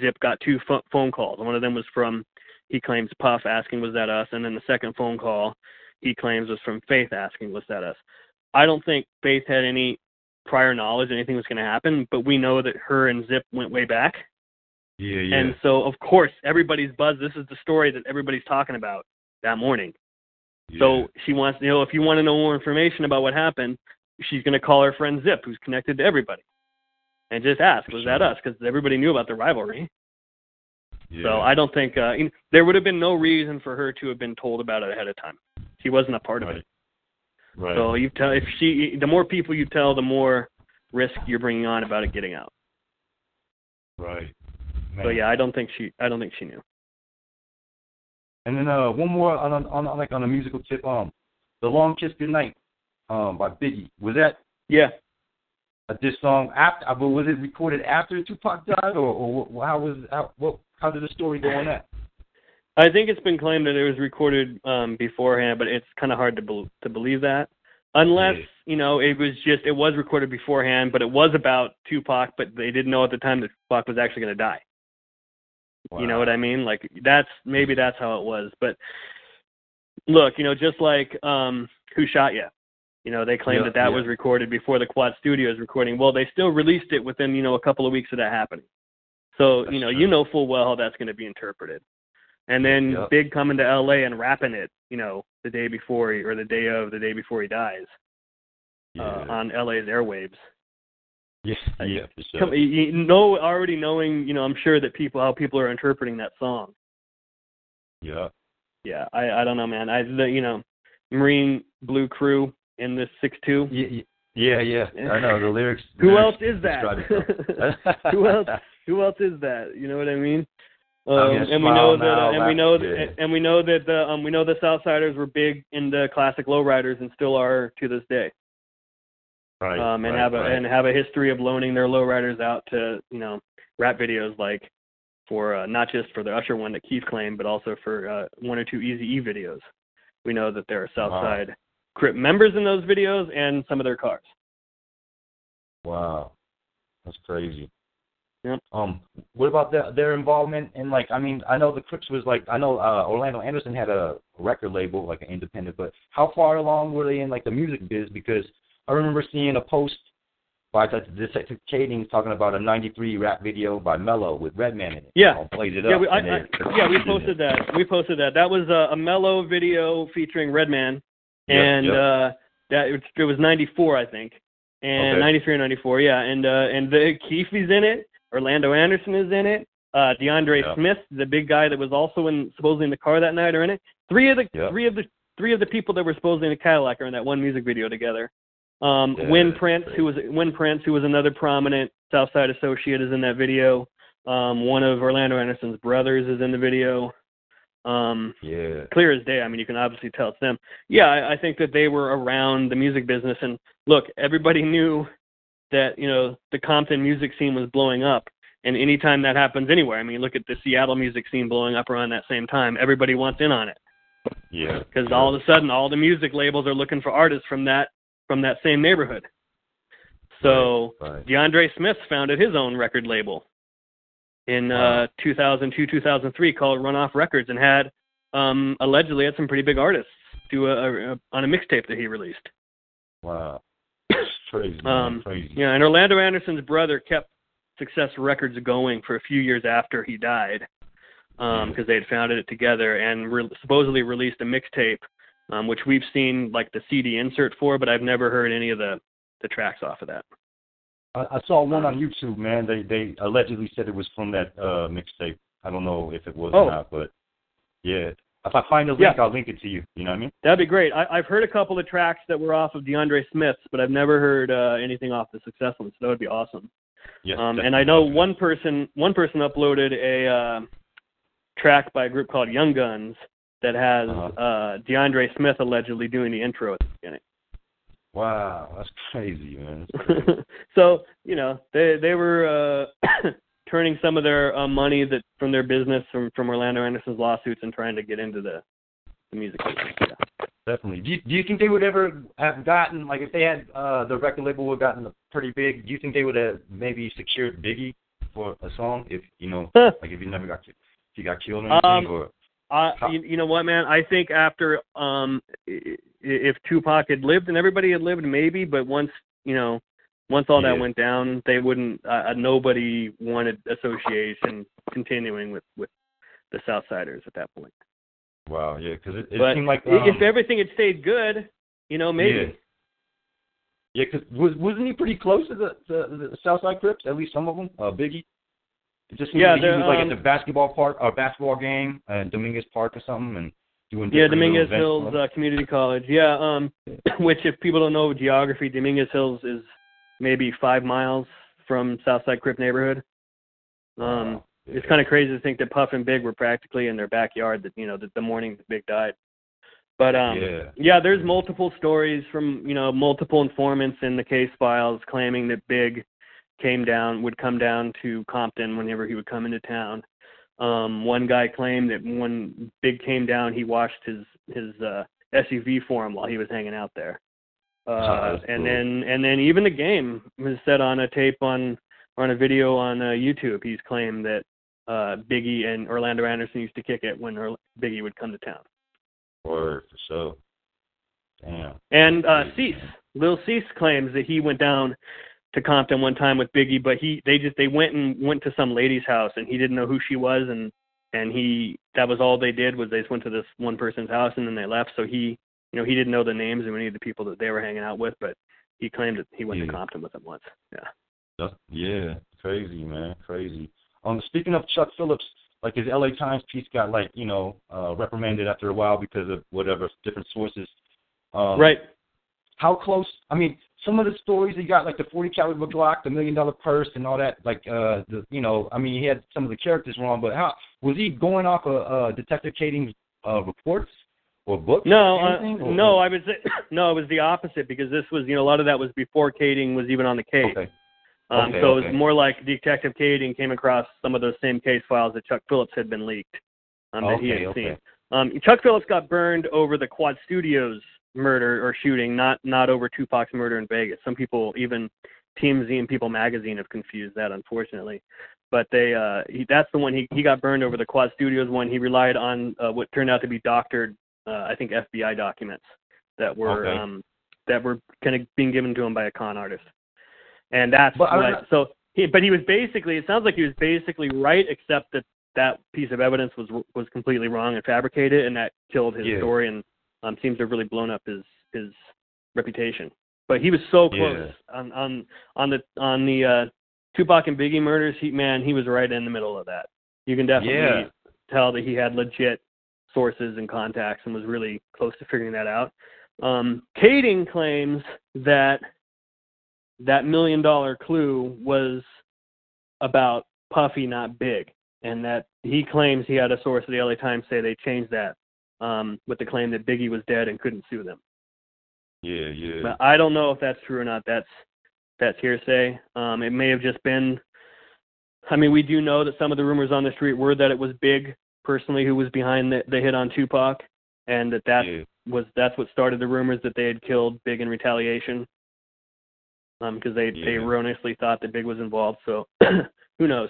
[SPEAKER 1] Zip got two pho- phone calls. One of them was from he claims Puff asking was that us, and then the second phone call he claims was from Faith asking was that us. I don't think Faith had any prior knowledge anything was going to happen, but we know that her and Zip went way back,
[SPEAKER 2] Yeah, yeah.
[SPEAKER 1] and so of course everybody's buzz. This is the story that everybody's talking about that morning.
[SPEAKER 2] Yeah.
[SPEAKER 1] So she wants, you know, if you want to know more information about what happened, she's going to call her friend Zip, who's connected to everybody, and just ask, was that us? Because everybody knew about the rivalry.
[SPEAKER 2] yeah.
[SPEAKER 1] So I don't think uh, you know, there would have been no reason for her to have been told about it ahead of time. She wasn't a part of it.
[SPEAKER 2] Right.
[SPEAKER 1] So you tell if she, the more people you tell, the more risk you're bringing on about it getting out.
[SPEAKER 2] right.
[SPEAKER 1] So yeah, I don't think she, I don't think she knew.
[SPEAKER 2] And then uh, one more on, on on like on a musical tip. Um, the Long Kiss Goodnight, um, by Biggie. Was that
[SPEAKER 1] Yeah,
[SPEAKER 2] A this song after? uh, but was it recorded after Tupac died, or, or how was how what how did the story go on that?
[SPEAKER 1] I think it's been claimed that it was recorded um, beforehand, but it's kind of hard to bel to believe that, unless
[SPEAKER 2] Yeah.
[SPEAKER 1] you know it was just it was recorded beforehand, but it was about Tupac, but they didn't know at the time that Tupac was actually going to die. You know what I mean? Like that's maybe that's how it was. But look, you know, just like um Who Shot Ya? You know, they claimed
[SPEAKER 2] Yeah,
[SPEAKER 1] that that
[SPEAKER 2] yeah.
[SPEAKER 1] was recorded before the Quad Studios recording. Well, they still released it within, you know, a couple of weeks of that happening. So,
[SPEAKER 2] That's
[SPEAKER 1] you know,
[SPEAKER 2] true.
[SPEAKER 1] you know full well how that's going to be interpreted. And then
[SPEAKER 2] Yeah.
[SPEAKER 1] Big coming to LA and rapping it, you know, the day before he, or the day of, the day before he dies uh, on LA's airwaves.
[SPEAKER 2] Yeah. Yeah. For sure.
[SPEAKER 1] Come, you, know, already knowing, you know, I'm sure that people, how people are interpreting that song.
[SPEAKER 2] Yeah.
[SPEAKER 1] yeah, I I don't know, man. I the you know, Marine Blue Crew in this six two.
[SPEAKER 2] Yeah. Yeah. Yeah. I know the lyrics. <laughs>
[SPEAKER 1] Who
[SPEAKER 2] lyrics
[SPEAKER 1] else is that? <laughs> Who else? Who else is that? You know what I mean? Um, and we know that, uh, and we know, that,
[SPEAKER 2] yeah.
[SPEAKER 1] and we know that the um, we know the Southsiders were big in the classic lowriders and still are to this day.
[SPEAKER 2] Right.
[SPEAKER 1] Um, and
[SPEAKER 2] right,
[SPEAKER 1] have a
[SPEAKER 2] right.
[SPEAKER 1] and have a history of loaning their lowriders out to you know rap videos like for uh, not just for the Usher one that Keith claimed, but also for uh, one or two Easy E videos. We know that there are
[SPEAKER 2] Wow.
[SPEAKER 1] Southside Crip members in those videos and some of their cars.
[SPEAKER 2] Wow, that's crazy.
[SPEAKER 1] Yep.
[SPEAKER 2] Um, what about their their involvement in like? I mean, I know the Crips was like I know uh, Orlando Anderson had a record label like an independent, but how far along were they in like the music biz? Because I remember seeing a post by Kading talking about a '93 rap video by Mello with Redman in it.
[SPEAKER 1] Yeah.
[SPEAKER 2] Um, played it
[SPEAKER 1] Yeah,
[SPEAKER 2] up.
[SPEAKER 1] we, I, I, yeah, we posted that. We posted that. That was a, a mellow video featuring Redman, and
[SPEAKER 2] yep.
[SPEAKER 1] uh that it, it was '94, I think, and
[SPEAKER 2] Okay.
[SPEAKER 1] '93 or '94, yeah. And uh and the Keefe is in it. Orlando Anderson is in it. Uh DeAndre. Smith, the big guy that was also in supposedly in the car that night, are in it. Three of the three of the three of the people that were supposedly in the Cadillac are in that one music video together. Um,
[SPEAKER 2] Yeah,
[SPEAKER 1] Win Prince, who was Win Prince, who was another prominent Southside associate, is in that video. Um, one of Orlando Anderson's brothers is in the video. Um,
[SPEAKER 2] yeah,
[SPEAKER 1] clear as day. I mean, you can obviously tell it's them. Yeah, I, I think that they were around the music business, and look, everybody <laughs> knew that you know the Compton music scene was blowing up, and anytime that happens anywhere, I mean, look at the Seattle music scene blowing up around that same time. Everybody wants in on it
[SPEAKER 2] yeah.
[SPEAKER 1] because all of a sudden, all the music labels are looking for artists from that from that same neighborhood. So
[SPEAKER 2] Right.
[SPEAKER 1] DeAndre Smith founded his own record label in
[SPEAKER 2] Wow.
[SPEAKER 1] uh 2002 2003 called Runoff Records and had um allegedly had some pretty big artists do a, a, a on a mixtape that he released.
[SPEAKER 2] Wow. <coughs> Crazy.
[SPEAKER 1] Um,
[SPEAKER 2] crazy.
[SPEAKER 1] Yeah, and Orlando Anderson's brother kept Success Records going for a few years after he died, because
[SPEAKER 2] Yeah.
[SPEAKER 1] they had founded it together and re- supposedly released a mixtape, um, which we've seen like the CD insert for, but I've never heard any of the the tracks off of that.
[SPEAKER 2] I, I saw one on YouTube, man. They they allegedly said it was from that uh mixtape. I don't know if it was
[SPEAKER 1] Oh.
[SPEAKER 2] or not, but yeah. If I find the link,
[SPEAKER 1] Yeah.
[SPEAKER 2] I'll link it to you. You know what I mean?
[SPEAKER 1] That'd be great. I, I've heard a couple of tracks that were off of DeAndre Smith's, but I've never heard uh, anything off the Success one, so that would be awesome.
[SPEAKER 2] Yes.
[SPEAKER 1] Um, and I know one person one person uploaded a uh, track by a group called Young Guns that has
[SPEAKER 2] Uh-huh.
[SPEAKER 1] uh, DeAndre Smith allegedly doing the intro at the beginning.
[SPEAKER 2] Wow, that's <laughs> crazy, man. That's crazy. <laughs>
[SPEAKER 1] so you know they they were uh, <coughs> turning some of their uh, money that from their business from from Orlando Anderson's lawsuits and trying to get into the the music business. Yeah.
[SPEAKER 2] Definitely. Do you, do you think they would ever have gotten like if they had uh the record label would have gotten pretty big? Do you think they would have maybe secured Biggie for a song if you know like if he never got if he got killed or anything
[SPEAKER 1] Um,
[SPEAKER 2] or
[SPEAKER 1] Uh, you, you know what, man? I think after um, if Tupac had lived and everybody had lived, maybe. But once you know, once all that went down, they wouldn't. Uh, nobody wanted association continuing with with the Southsiders at that point.
[SPEAKER 2] wow yeah because it, it
[SPEAKER 1] but
[SPEAKER 2] seemed like um,
[SPEAKER 1] if everything had stayed good, you know, maybe.
[SPEAKER 2] Yeah, because was wasn't he pretty close to the the, the Southside Crips? At least some of them. Uh, Biggie. It just
[SPEAKER 1] Yeah,
[SPEAKER 2] like was like
[SPEAKER 1] um,
[SPEAKER 2] at the basketball park or basketball game at Dominguez Park or something, and doing
[SPEAKER 1] Yeah, Dominguez Hills uh, Community College. Yeah, um, <clears throat> which if people don't know geography, Dominguez Hills is maybe five miles from Southside Crip neighborhood. Um,
[SPEAKER 2] Wow.
[SPEAKER 1] it's kind of crazy to think that Puff and Big were practically in their backyard. That you know, the, the morning that Big died. But um,
[SPEAKER 2] yeah.
[SPEAKER 1] yeah, there's multiple stories from you know multiple informants in the case files claiming that Big came down would come down to Compton whenever he would come into town. Um, one guy claimed that when Big came down, he washed his his uh, SUV for him while he was hanging out there. Uh,
[SPEAKER 2] Oh,
[SPEAKER 1] and
[SPEAKER 2] cool.
[SPEAKER 1] then and then even the game was set on a tape on on a video on uh, YouTube. He's claimed that uh, Biggie and Orlando Anderson used to kick it when Orla- Biggie would come to town.
[SPEAKER 2] Word for sure. Damn.
[SPEAKER 1] And uh Cease, Lil Cease claims that he went down to Compton one time with Biggie, but he they just they went and went to some lady's house and he didn't know who she was and and he that was all they did was they just went to this one person's house and then they left. So he you know, he didn't know the names of any of the people that they were hanging out with, but he claimed that he went to Compton with them once. Yeah.
[SPEAKER 2] That's, yeah, crazy man, crazy. Um, speaking of Chuck Phillips, like his LA Times piece got like you know uh, reprimanded after a while because of whatever different sources. Um,
[SPEAKER 1] right.
[SPEAKER 2] how close? I mean, some of the stories he got, like the 40 caliber Glock, the million dollar purse, and all that. Like, uh, the you know, I mean, he had some of the characters wrong, but how was he going off of uh, Detective Kading's uh, reports or books?
[SPEAKER 1] No,
[SPEAKER 2] or
[SPEAKER 1] uh,
[SPEAKER 2] or-
[SPEAKER 1] no, I was <coughs> no, it was the opposite because this was, you know, a lot of that was before Kading was even on the case.
[SPEAKER 2] Okay.
[SPEAKER 1] Um,
[SPEAKER 2] Okay,
[SPEAKER 1] so it
[SPEAKER 2] okay.
[SPEAKER 1] was more like Detective Kading came across some of those same case files that Chuck Phillips had been leaked um, that he had
[SPEAKER 2] okay.
[SPEAKER 1] seen. Um, Chuck Phillips got burned over the Quad Studios murder or shooting, not not over Tupac's murder in Vegas. Some people, even TMZ and People Magazine, have confused that, unfortunately. But they, uh, he, that's the one he he got burned over the Quad Studios one. He relied on uh, what turned out to be doctored, uh, I think FBI documents that were
[SPEAKER 2] Okay.
[SPEAKER 1] um, that were kind of being given to him by a con artist, and that's
[SPEAKER 2] But
[SPEAKER 1] what, so. He, but he was basically. It sounds like he was basically right, except that that piece of evidence was was completely wrong and fabricated, and that killed his
[SPEAKER 2] Yeah.
[SPEAKER 1] story and um, seems to have really blown up his his reputation. But he was so close on on on the on the uh, Tupac and Biggie murders. He man, he was right in the middle of that. You can definitely
[SPEAKER 2] Yeah.
[SPEAKER 1] tell that he had legit sources and contacts and was really close to figuring that out. Um, Kading claims that that million dollar clue was about Puffy, not Big, and that he claims he had a source at the LA Times say they changed that um, with the claim that Biggie was dead and couldn't sue them.
[SPEAKER 2] Yeah, yeah.
[SPEAKER 1] But I don't know if that's true or not. That's that's hearsay. Um, it may have just been. I mean, we do know that some of the rumors on the street were that it was Big personally who was behind the, the hit on Tupac, and that that
[SPEAKER 2] yeah.
[SPEAKER 1] was that's what started the rumors that they had killed Big in retaliation. Um, because they they erroneously thought that Big was involved. So <clears throat> who knows?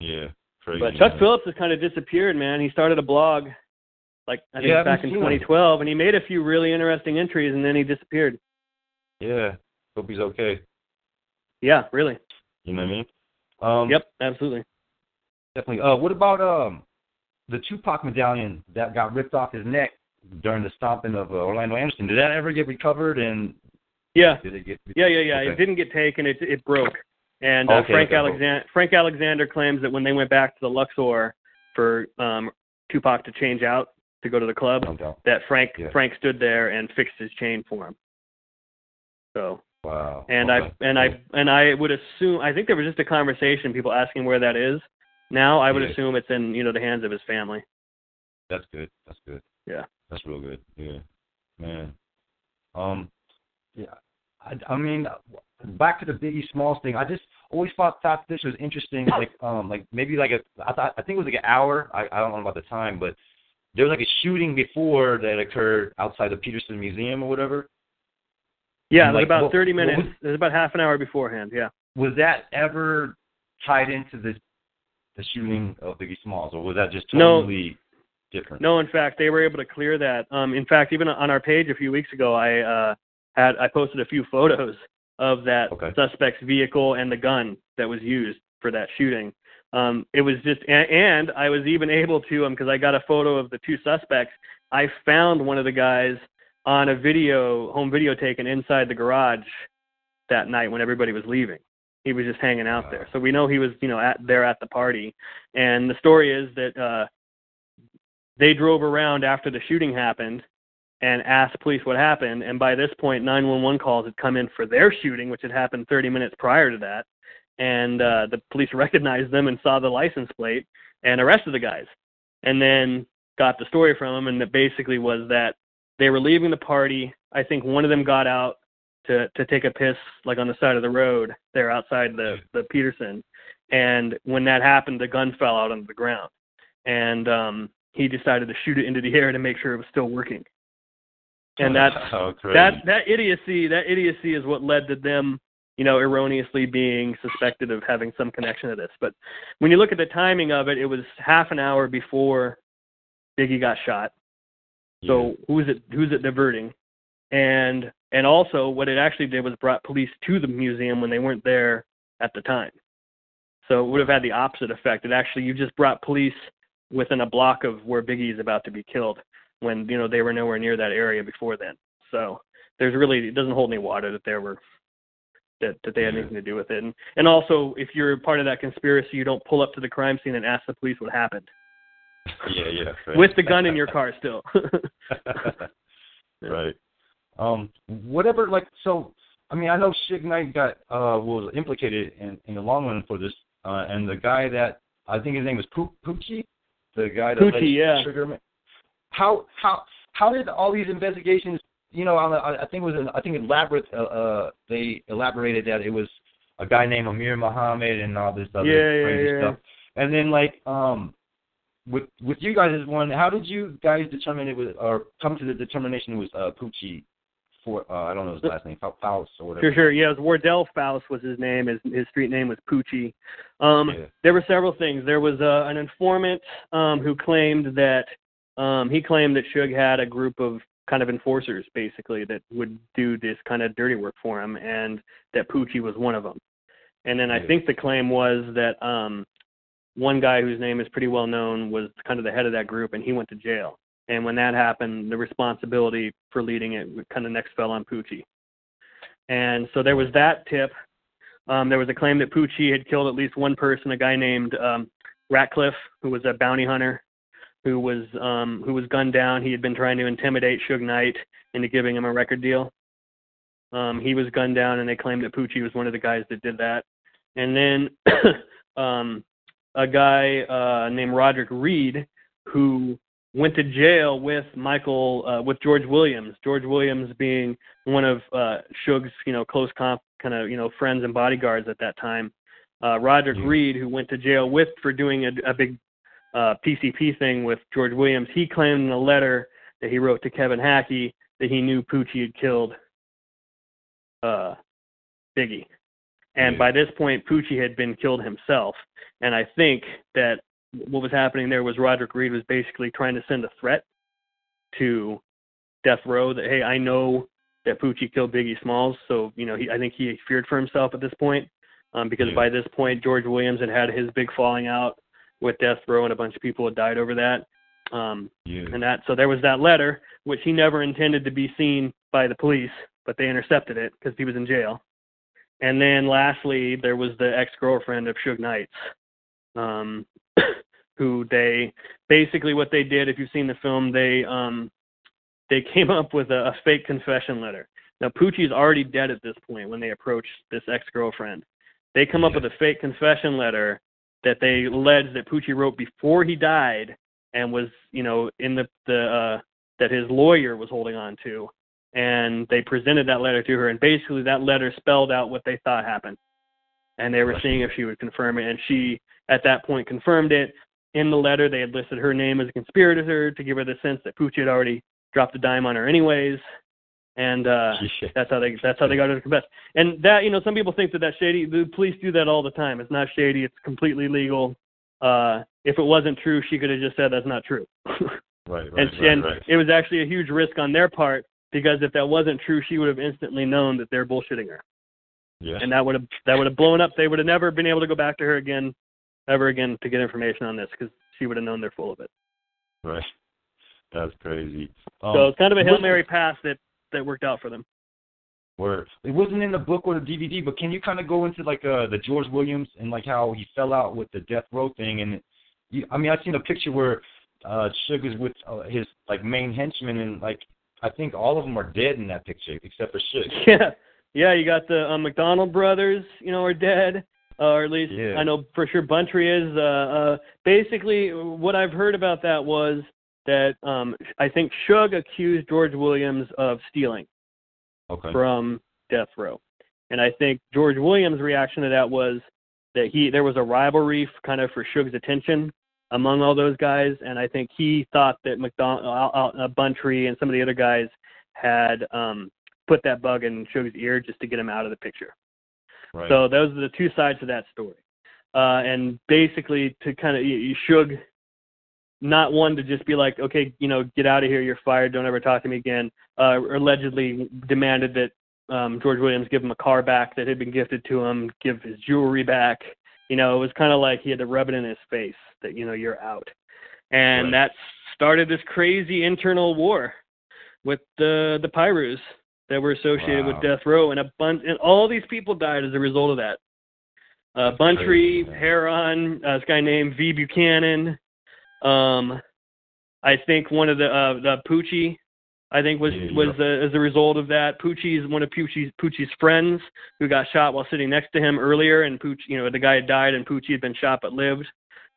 [SPEAKER 2] Yeah. Crazy,
[SPEAKER 1] but Chuck
[SPEAKER 2] man.
[SPEAKER 1] Phillips has kind of disappeared, man. He started a blog, like I think
[SPEAKER 2] Yeah,
[SPEAKER 1] back in
[SPEAKER 2] seen him.
[SPEAKER 1] 2012, and he made a few really interesting entries, and then he disappeared.
[SPEAKER 2] Yeah. Hope he's okay.
[SPEAKER 1] Yeah, really.
[SPEAKER 2] You know what I mean? Um,
[SPEAKER 1] Yep, absolutely.
[SPEAKER 2] Definitely. Uh, what about um the Tupac medallion that got ripped off his neck during the stomping of uh, Orlando Anderson? Did that ever get recovered? And
[SPEAKER 1] Yeah,
[SPEAKER 2] did it get?
[SPEAKER 1] yeah, yeah, yeah.
[SPEAKER 2] Okay.
[SPEAKER 1] It didn't get taken. It it broke. And uh,
[SPEAKER 2] Okay,
[SPEAKER 1] Frank
[SPEAKER 2] okay.
[SPEAKER 1] Alexander Frank Alexander claims that when they went back to the Luxor for um, Tupac to change out to go to the club,
[SPEAKER 2] No
[SPEAKER 1] that Frank
[SPEAKER 2] Yeah.
[SPEAKER 1] Frank stood there and fixed his chain for him. So
[SPEAKER 2] Wow.
[SPEAKER 1] and
[SPEAKER 2] okay.
[SPEAKER 1] I and I and I would assume I think there was just a conversation, people asking where that is. Now I would
[SPEAKER 2] Yeah.
[SPEAKER 1] assume it's in you know the hands of his family.
[SPEAKER 2] That's good. That's good.
[SPEAKER 1] Yeah.
[SPEAKER 2] That's real good. Yeah. Man. Um. Yeah. I, I mean, back to the Biggie Smalls thing. I just always thought thought this was interesting. Like, um, like maybe like a I thought I think it was like an hour. I I don't know about the time, but there was like a shooting before that occurred outside the Petersen Museum or whatever.
[SPEAKER 1] Yeah,
[SPEAKER 2] Like,
[SPEAKER 1] about
[SPEAKER 2] what-
[SPEAKER 1] 30 minutes.
[SPEAKER 2] was-
[SPEAKER 1] it was about half an hour beforehand. Yeah.
[SPEAKER 2] Was that ever tied into the the shooting of Biggie Smalls, or was that just
[SPEAKER 1] No.
[SPEAKER 2] totally different?
[SPEAKER 1] No, in fact, they were able to clear that. Um, in fact, even on our page a few weeks ago, I uh, had I posted a few photos of that
[SPEAKER 2] Okay.
[SPEAKER 1] suspect's vehicle and the gun that was used for that shooting. Um, it was just, and, and I was even able to, because I got a photo of the two suspects. I found one of the guys on a video, home video taken inside the garage that night when everybody was leaving. He was just hanging out there, so we know he was, you know, at there at the party. And the story is that uh, they drove around after the shooting happened and asked police what happened. And by this point, 911 calls had come in for their shooting, which had happened 30 minutes prior to that. And uh, the police <laughs> recognized them and saw the license plate and arrested the guys. And then got the story from them, and that basically was that they were leaving the party. I think one of them got out to to take a piss like on the side of the road there outside the the Petersen. And when that happened, the gun fell out onto the ground, and um, he decided to shoot it into the air to make sure it was still working. And that's
[SPEAKER 2] oh,
[SPEAKER 1] that that idiocy that idiocy is what led to them you know erroneously being suspected of having some connection to this. But when you look at the timing of it it was half an hour before biggie got shot. So who's it who's it diverting? And and also what it actually did was brought police to the museum when they weren't there at the time. So it would have had the opposite effect. It actually you just brought police within a block of where biggie is about to be killed when you know they were nowhere near that area before then. So there's really it doesn't hold any water that there were that that they had anything to do with it and and also if you're part of that conspiracy you don't pull up to the crime scene and ask the police what happened
[SPEAKER 2] yeah, yeah. <laughs> right.
[SPEAKER 1] with the gun in your car still <laughs> <laughs>
[SPEAKER 2] right. Um, whatever. Like, so, I mean, I know Suge Knight got uh was implicated in in the long run for this, uh, and the guy that I think his name was Poo- Poochie, the guy that
[SPEAKER 1] Poochie, yeah.
[SPEAKER 2] Sugar Man. How how how did all these investigations? You know, I, I think it was an, I think elaborate. Uh, uh, they elaborated that it was a guy named Amir Muhammad and all this other
[SPEAKER 1] Yeah, yeah,
[SPEAKER 2] crazy
[SPEAKER 1] yeah.
[SPEAKER 2] stuff. And then like um with with you guys as one, how did you guys determine it was or come to the determination it was uh Poochie for uh I don't know his last name, Fau- Faust or whatever.
[SPEAKER 1] Sure, sure. Yeah, it was Wardell Fouse was his name. His his street name was Poochie. Um,
[SPEAKER 2] Yeah.
[SPEAKER 1] There were several things. There was uh, an informant um, who claimed that um, he claimed that Suge had a group of kind of enforcers, basically, that would do this kind of dirty work for him, and that Poochie was one of them. And then I think the claim was that um, one guy whose name is pretty well known was kind of the head of that group, and he went to jail. And when that happened, the responsibility for leading it kind of next fell on Poochie. And so there was that tip. Um, there was a claim that Poochie had killed at least one person, a guy named um, Ratcliffe, who was a bounty hunter, who was um, who was gunned down. He had been trying to intimidate Suge Knight into giving him a record deal. Um, he was gunned down, and they claimed that Poochie was one of the guys that did that. And then <coughs> um, a guy uh, named Roderick Reed, who went to jail with Michael uh, with George Williams. George Williams being one of uh, Suge's you know close comp kind of you know friends and bodyguards at that time. Uh, Roderick
[SPEAKER 2] Yeah.
[SPEAKER 1] Reed, who went to jail with for doing a, a big uh, PCP thing with George Williams, he claimed in a letter that he wrote to Kevin Hackie that he knew Poochie had killed uh, Biggie. And
[SPEAKER 2] Yeah.
[SPEAKER 1] by this point, Poochie had been killed himself. And I think that what was happening there was Roderick Reed was basically trying to send a threat to Death Row that hey, I know that Poochie killed Biggie Smalls, so you know he I think he feared for himself at this point, um, because
[SPEAKER 2] Yeah.
[SPEAKER 1] by this point George Williams had had his big falling out with Death Row and a bunch of people had died over that. Um,
[SPEAKER 2] Yeah.
[SPEAKER 1] and that so there was that letter which he never intended to be seen by the police, but they intercepted it because he was in jail. And then lastly, there was the ex-girlfriend of Suge Knight's, um, <coughs> who they basically what they did. If you've seen the film, they um, they came up with a, a fake confession letter. Now Poochie's already dead at this point when they approach this ex-girlfriend. They come up with a fake confession letter that they alleged that Poochie wrote before he died and was, you know, in the the uh, that his lawyer was holding on to, and they presented that letter to her, and basically that letter spelled out what they thought happened, and they were seeing if she would confirm it, and she at that point confirmed it. In the letter, they had listed her name as a conspirator to give her the sense that Poochie had already dropped a dime on her anyways, and uh, <laughs> that's how they that's how they got her to confess. And that you know, some people think that that's shady. The police do that all the time. It's not shady. It's completely legal. Uh, if it wasn't true, she could have just said that's not true. <laughs>
[SPEAKER 2] Right, right,
[SPEAKER 1] and
[SPEAKER 2] right,
[SPEAKER 1] and
[SPEAKER 2] right.
[SPEAKER 1] it was actually a huge risk on their part because if that wasn't true, she would have instantly known that they're bullshitting her,
[SPEAKER 2] Yeah.
[SPEAKER 1] and that would have that would have blown up. They would have never been able to go back to her again, ever again, to get information on this because she would have known they're full of it.
[SPEAKER 2] Right. That's crazy. Um,
[SPEAKER 1] so it's kind of a hail mary pass that that worked out for them.
[SPEAKER 2] Where it wasn't in the book or the DVD, but can you kind of go into like uh the George Williams and like how he fell out with the death row thing? And you, I mean, I've seen a picture where uh Suge's with uh, his like main henchmen, and like I think all of them are dead in that picture except for Suge. <laughs>
[SPEAKER 1] Yeah, yeah. You got the um, McDonald brothers, you know, are dead, uh, or at least
[SPEAKER 2] Yeah.
[SPEAKER 1] I know for sure Buntry is. Uh, uh, basically, what I've heard about that was that um, I think Suge accused George Williams of stealing
[SPEAKER 2] Okay.
[SPEAKER 1] from Death Row, and I think George Williams' reaction to that was that he there was a rivalry kind of for Suge's attention among all those guys, and I think he thought that McDonald, uh, Buntry, and some of the other guys had um, put that bug in Suge's ear just to get him out of the picture.
[SPEAKER 2] Right.
[SPEAKER 1] So those are the two sides to that story. Uh, and basically, to kind of Suge, not one to just be like, okay, you know, get out of here, you're fired, don't ever talk to me again. Uh, allegedly demanded that um, George Williams give him a car back that had been gifted to him, give his jewelry back. You know, it was kind of like he had to rub it in his face that you know you're out, and
[SPEAKER 2] Right.
[SPEAKER 1] that started this crazy internal war with the the Pyrus that were associated
[SPEAKER 2] Wow.
[SPEAKER 1] with Death Row, and a bunch, and all these people died as a result of that. Uh,
[SPEAKER 2] crazy.
[SPEAKER 1] Heron, uh, this guy named V. Buchanan. Um, I think one of the uh, the Poochie, I think was
[SPEAKER 2] Yeah,
[SPEAKER 1] was uh, as a result of that. Poochie's one of Poochie's Poochie's friends who got shot while sitting next to him earlier, and Pooch, you know, the guy had died, and Poochie had been shot but lived.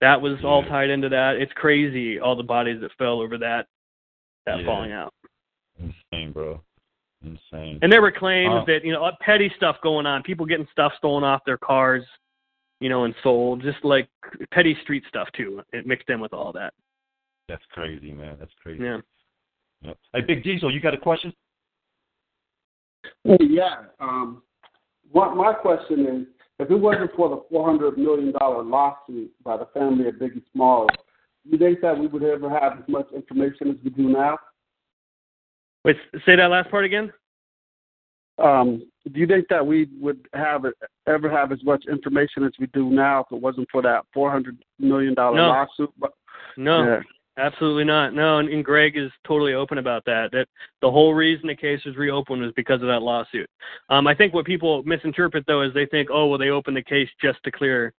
[SPEAKER 1] That was all tied into that. It's crazy all the bodies that fell over that that
[SPEAKER 2] Yeah.
[SPEAKER 1] falling out.
[SPEAKER 2] Insane, bro. Insane.
[SPEAKER 1] And there were claims
[SPEAKER 2] Uh,
[SPEAKER 1] that you know petty stuff going on, people getting stuff stolen off their cars, you know, and soul, just like petty street stuff too. It mixed in with all that.
[SPEAKER 2] That's crazy, man. That's crazy.
[SPEAKER 1] Yeah.
[SPEAKER 2] Yep. Hey, Big Diesel, you got a question?
[SPEAKER 3] Hey, yeah. Um, what my question is, if it wasn't for the four hundred million dollar lawsuit by the family of Biggie Smalls, do you think that we would ever have as much information as we do now?
[SPEAKER 1] Wait, say that last part again.
[SPEAKER 3] Um, do you think that we would have ever have as much information as we do now if it wasn't for that four hundred million dollar
[SPEAKER 1] No.
[SPEAKER 3] lawsuit? But,
[SPEAKER 1] No,
[SPEAKER 3] yeah.
[SPEAKER 1] absolutely not. No, and, and Greg is totally open about that. That the whole reason the case was reopened was because of that lawsuit. Um, I think what people misinterpret though is they think, oh, well, they opened the case just to clear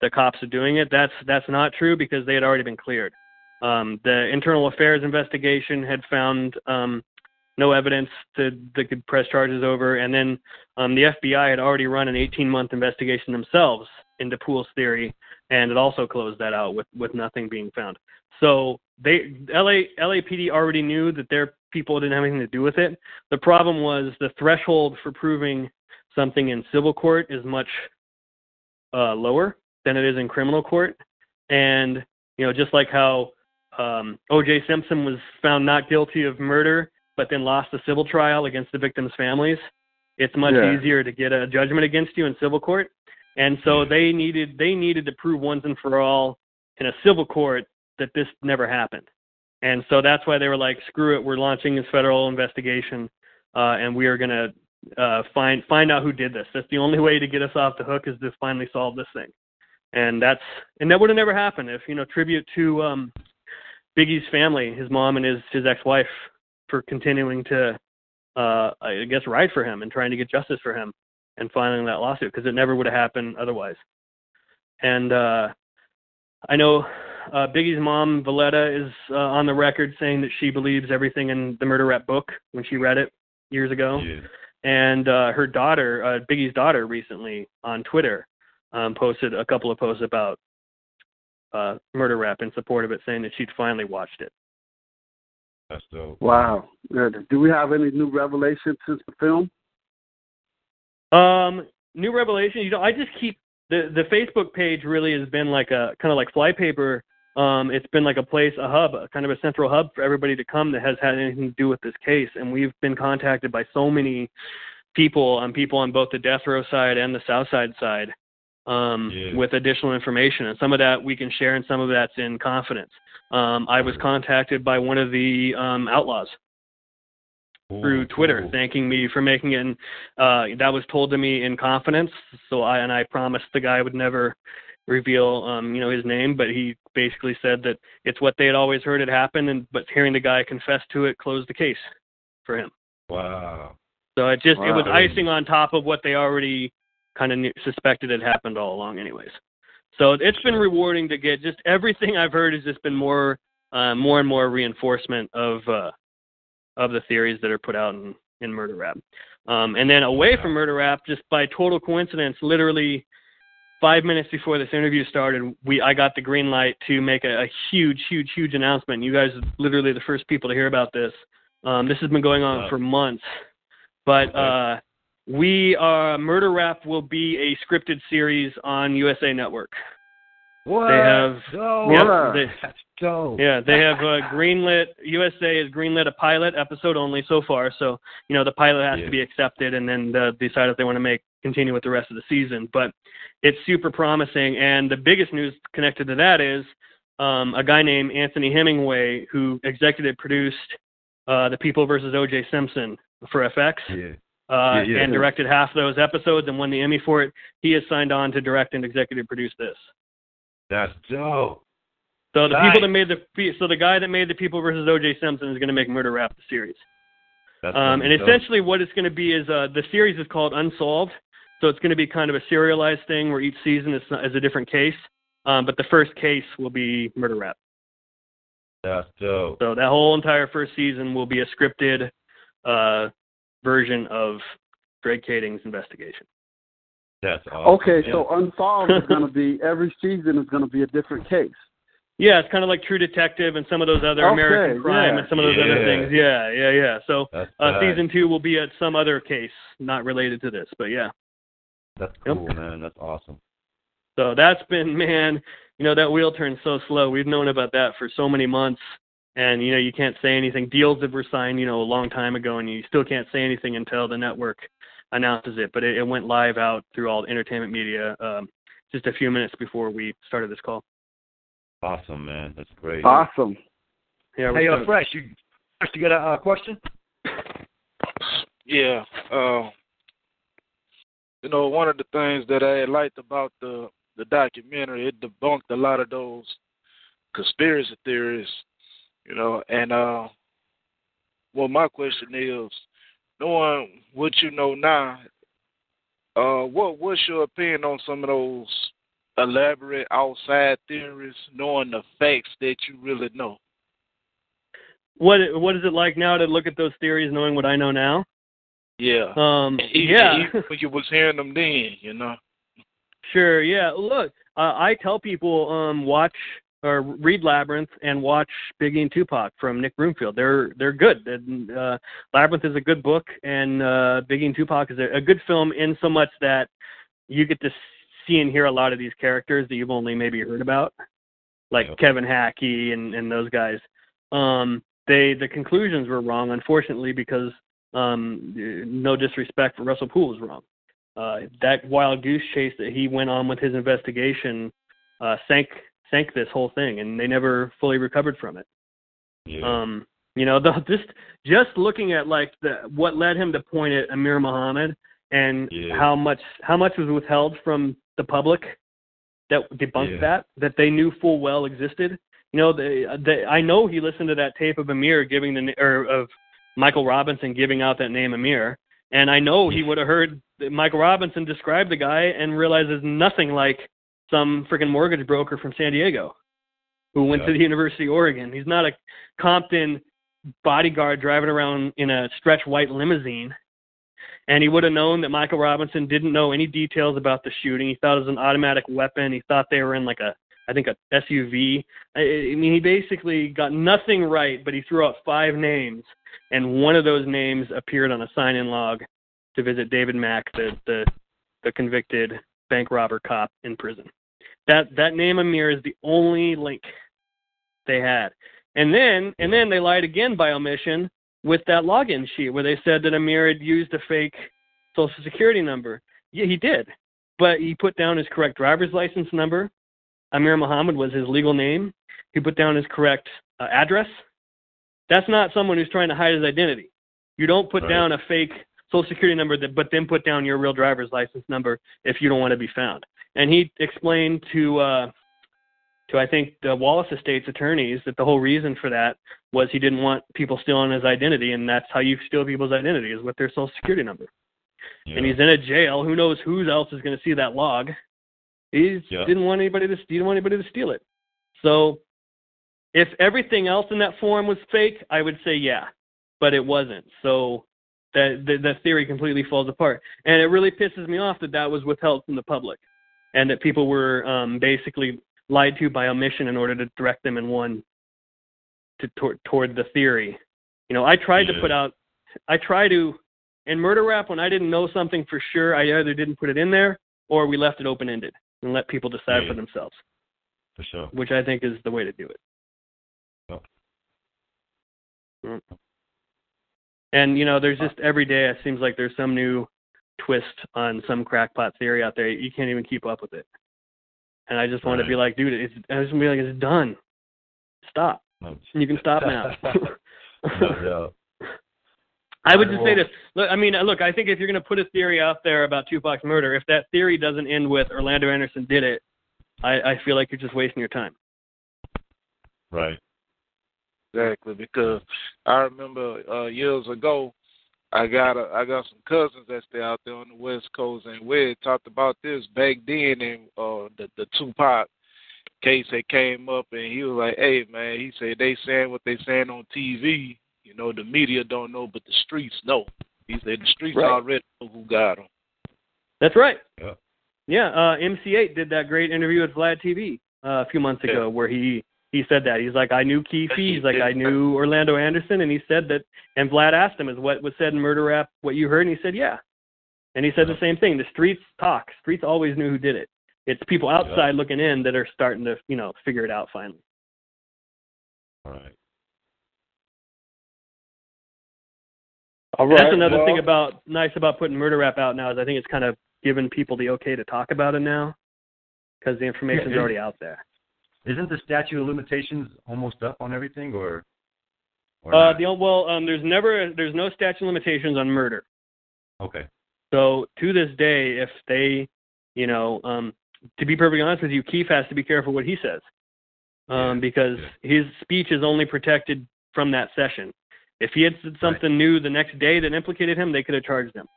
[SPEAKER 1] the cops of doing it. That's that's not true because they had already been cleared. Um, the internal affairs investigation had found um, no evidence to, that could press charges over, and then um, the FBI had already run an 18-month investigation themselves into Poole's theory, and it also closed that out with with nothing being found. So they LA LAPD already knew that their people didn't have anything to do with it. The problem was the threshold for proving something in civil court is much uh, lower than it is in criminal court, and you know just like how um, O.J. Simpson was found not guilty of murder, but then lost a civil trial against the victims' families. it's much
[SPEAKER 3] Yeah.
[SPEAKER 1] easier to get a judgment against you in civil court. And so they needed they needed to prove once and for all in a civil court that this never happened. And so that's why they were like, screw it, we're launching this federal investigation, uh, and we are gonna uh, find find out who did this. That's the only way to get us off the hook is to finally solve this thing. And that's and that would have never happened if you know tribute to um, Biggie's family, his mom and his his ex-wife, for continuing to uh, I guess ride for him and trying to get justice for him and filing that lawsuit because it never would have happened otherwise. And uh, I know uh, Biggie's mom, Voletta, is uh, on the record saying that she believes everything in the murder rap book when she read it years ago.
[SPEAKER 2] Yeah.
[SPEAKER 1] And uh, her daughter, uh, Biggie's daughter, recently on Twitter um, posted a couple of posts about uh, murder rap in support of it, saying that she'd finally watched it.
[SPEAKER 2] That's dope.
[SPEAKER 3] Wow. Good. Do we have any new revelations since the film?
[SPEAKER 1] Um, new revelation. You know, I just keep the the Facebook page really has been like a kind of like flypaper. Um, it's been like a place, a hub, a kind of a central hub for everybody to come that has had anything to do with this case. And we've been contacted by so many people, um, people on both the death row side and the south side side, um,
[SPEAKER 2] Yeah.
[SPEAKER 1] with additional information. And some of that we can share, and some of that's in confidence. Um, I was contacted by one of the um, outlaws through Twitter,
[SPEAKER 2] ooh.
[SPEAKER 1] thanking me for making it. And, uh, that was told to me in confidence. So I and I promised the guy would never reveal, um, you know, his name. But he basically said that it's what they had always heard had happened, and but hearing the guy confess to it closed the case for him.
[SPEAKER 2] Wow.
[SPEAKER 1] So it just it was icing on top of what they already kind of suspected had happened all along, anyways. So it's been rewarding to get just everything I've heard has just been more, uh, more and more reinforcement of uh, of the theories that are put out in, in Murder Rap. Um, and then away from Murder Rap, just by total coincidence, literally five minutes before this interview started, we I got the green light to make a, a huge, huge, huge announcement. You guys are literally the first people to hear about this. Um, this has been going on
[SPEAKER 2] Wow.
[SPEAKER 1] for months, but uh, we are Murder Rap will be a scripted series on USA Network.
[SPEAKER 2] What?
[SPEAKER 1] They have-
[SPEAKER 2] dope.
[SPEAKER 1] Yeah, they-
[SPEAKER 2] That's dope.
[SPEAKER 1] Yeah, they have uh, greenlit. USA has greenlit a pilot episode only so far. So you know the pilot has
[SPEAKER 2] Yeah.
[SPEAKER 1] to be accepted, and then uh, decide if they want to make continue with the rest of the season. But it's super promising, and the biggest news connected to that is um, a guy named Anthony Hemingway who executive produced uh, the People versus O.J. Simpson for FX.
[SPEAKER 2] Yeah.
[SPEAKER 1] Uh,
[SPEAKER 2] Yeah, yeah.
[SPEAKER 1] and directed half those episodes and won the Emmy for it. He has signed on to direct and executive produce this.
[SPEAKER 2] That's dope.
[SPEAKER 1] So the
[SPEAKER 2] Nice.
[SPEAKER 1] people that made the so the guy that made the People versus O.J. Simpson is going to make Murder Rap the series.
[SPEAKER 2] That's
[SPEAKER 1] Um, and
[SPEAKER 2] dope.
[SPEAKER 1] essentially, what it's going to be is uh, the series is called Unsolved. So it's going to be kind of a serialized thing where each season is, is a different case. Um, but the first case will be Murder Rap.
[SPEAKER 2] That's dope.
[SPEAKER 1] So that whole entire first season will be a scripted uh, version of Greg Kading's investigation.
[SPEAKER 2] That's awesome.
[SPEAKER 3] Okay,
[SPEAKER 2] man.
[SPEAKER 3] so Unsolved is <laughs> going to be every season is going to be a different case.
[SPEAKER 1] Yeah, it's kind of like True Detective and some of those other
[SPEAKER 3] Okay,
[SPEAKER 1] American Crime
[SPEAKER 3] yeah.
[SPEAKER 1] and some of those other things. Yeah, yeah, yeah. So uh,
[SPEAKER 2] tight.
[SPEAKER 1] season two will be at some other case, not related to this, but yeah.
[SPEAKER 2] That's
[SPEAKER 1] Yep.
[SPEAKER 2] cool, man. That's awesome.
[SPEAKER 1] So that's been, man, you know, that wheel turns so slow. We've known about that for so many months. And, you know, you can't say anything. Deals that were signed, you know, a long time ago, and you still can't say anything until the network announces it. But it, it went live out through all the entertainment media um, just a few minutes before we started this call.
[SPEAKER 2] Awesome, man. That's great.
[SPEAKER 3] Awesome.
[SPEAKER 1] Yeah, we're
[SPEAKER 2] Hey, uh. Fresh, you, Fresh, you got a uh, question?
[SPEAKER 4] Yeah. Uh, you know, one of the things that I liked about the the documentary, it debunked a lot of those conspiracy theories. You know, and uh, well, my question is, knowing what you know now, uh, what what's your opinion on some of those elaborate outside theories, knowing the facts that you really know?
[SPEAKER 1] What what is it like now to look at those theories, knowing what I know now?
[SPEAKER 4] Yeah.
[SPEAKER 1] Um,
[SPEAKER 4] Even-
[SPEAKER 1] yeah.
[SPEAKER 4] even when you was hearing them then, you know.
[SPEAKER 1] Sure. Yeah. Look, uh, I tell people um, watch or read Labyrinth and watch Biggie and Tupac from Nick Broomfield. They're they're good. Uh, Labyrinth is a good book, and uh, Biggie and Tupac is a, a good film in so much that you get to see and hear a lot of these characters that you've only maybe heard about, like
[SPEAKER 2] Yep.
[SPEAKER 1] Kevin Hackie and and those guys. Um, they the conclusions were wrong, unfortunately, because um, no disrespect for Russell Poole, was wrong. Uh, that wild goose chase that he went on with his investigation uh, sank sank this whole thing, and they never fully recovered from it.
[SPEAKER 2] Yeah.
[SPEAKER 1] Um, you know, <laughs> the, just just looking at like the what led him to point at Amir Muhammad and
[SPEAKER 2] Yeah.
[SPEAKER 1] how much how much was withheld from the public that debunked
[SPEAKER 2] Yeah.
[SPEAKER 1] that that they knew full well existed. You know, they, they I know he listened to that tape of Amir giving the or of Michael Robinson giving out that name Amir, and I know he would have heard Michael Robinson describe the guy and realizes nothing like some freaking mortgage broker from San Diego who went
[SPEAKER 2] Yeah.
[SPEAKER 1] to the University of Oregon. He's not a Compton bodyguard driving around in a stretch white limousine. And he would have known that Michael Robinson didn't know any details about the shooting. He thought it was an automatic weapon. He thought they were in like a, I think a SUV. I, I mean, he basically got nothing right, but he threw out five names, and one of those names appeared on a sign-in log to visit David Mack, the the, the convicted bank robber cop in prison. That that name Amir is the only link they had. And then and then they lied again by omission with that login sheet where they said that Amir had used a fake social security number. Yeah, he did. But he put down his correct driver's license number. Amir Muhammad was his legal name. He put down his correct uh, address. That's not someone who's trying to hide his identity. You don't put
[SPEAKER 2] Right.
[SPEAKER 1] down a fake social security number that but then put down your real driver's license number if you don't want to be found. And he explained to uh to I think the Wallace Estates attorneys that the whole reason for that was he didn't want people stealing his identity, and that's how you steal people's identity is with their social security number.
[SPEAKER 2] yeah.
[SPEAKER 1] And he's in a jail. Who knows who else is going to see that log? He
[SPEAKER 2] Yeah.
[SPEAKER 1] didn't want anybody to he didn't want anybody to steal it. So, if everything else in that form was fake, I would say yeah, but it wasn't. So that the, the theory completely falls apart, and it really pisses me off that that was withheld from the public, and that people were um, basically lied to by omission in order to direct them in one to toward, toward the theory. You know, I tried to put out, I try to, in murder rap when I didn't know something for sure, I either didn't put it in there or we left it open ended and let people decide
[SPEAKER 2] Yeah.
[SPEAKER 1] for themselves,
[SPEAKER 2] for sure.
[SPEAKER 1] which I think is the way to do it.
[SPEAKER 2] Yeah.
[SPEAKER 1] Mm. And you know, there's just every day it seems like there's some new twist on some crackpot theory out there. You can't even keep up with it. And I just want to be like, dude, it's I just want to be like, it's done. Stop.
[SPEAKER 2] No,
[SPEAKER 1] You can stop now. <laughs>
[SPEAKER 2] no, <laughs>
[SPEAKER 1] I would just say this. Look, I mean, look, I think if you're going to put a theory out there about Tupac's murder, if that theory doesn't end with Orlando Anderson did it, I, I feel like you're just wasting your time.
[SPEAKER 2] right.
[SPEAKER 4] Exactly, because I remember uh, years ago, I got a, I got some cousins that stay out there on the West Coast, and we had talked about this back then, and uh, the the Tupac case that came up, and he was like, "Hey, man," he said they saying what they saying on TV. You know, the media don't know, but the streets know. He said the streets
[SPEAKER 1] Right.
[SPEAKER 4] already know who got him.
[SPEAKER 1] That's right.
[SPEAKER 2] Yeah.
[SPEAKER 1] Yeah, uh, MC Eiht did that great interview with Vlad TV uh, a few months ago
[SPEAKER 4] Yeah.
[SPEAKER 1] where he he said that he's like I knew Keefe, he's like I knew Orlando Anderson, and he said that. And Vlad asked him, "Is what was said in Murder Rap what you heard?" And he said, "Yeah." And he said the same thing. The streets talk. Streets always knew who did it. It's people outside looking in that are starting to you know figure it out finally.
[SPEAKER 2] All right.
[SPEAKER 3] All right.
[SPEAKER 1] That's another
[SPEAKER 3] well,
[SPEAKER 1] thing about nice about putting Murder Rap out now is I think it's kind of given people the okay to talk about it now because the information's
[SPEAKER 2] Yeah,
[SPEAKER 1] already out there.
[SPEAKER 2] Isn't the statute of limitations almost up on everything, or? or
[SPEAKER 1] Uh, the well, um, there's never there's no statute of limitations on murder.
[SPEAKER 2] okay.
[SPEAKER 1] So to this day, if they, you know, um, to be perfectly honest with you, Keith has to be careful what he says, um,
[SPEAKER 2] Yeah,
[SPEAKER 1] because his speech is only protected from that session. If he had said something new the next day that implicated him, they could have charged him.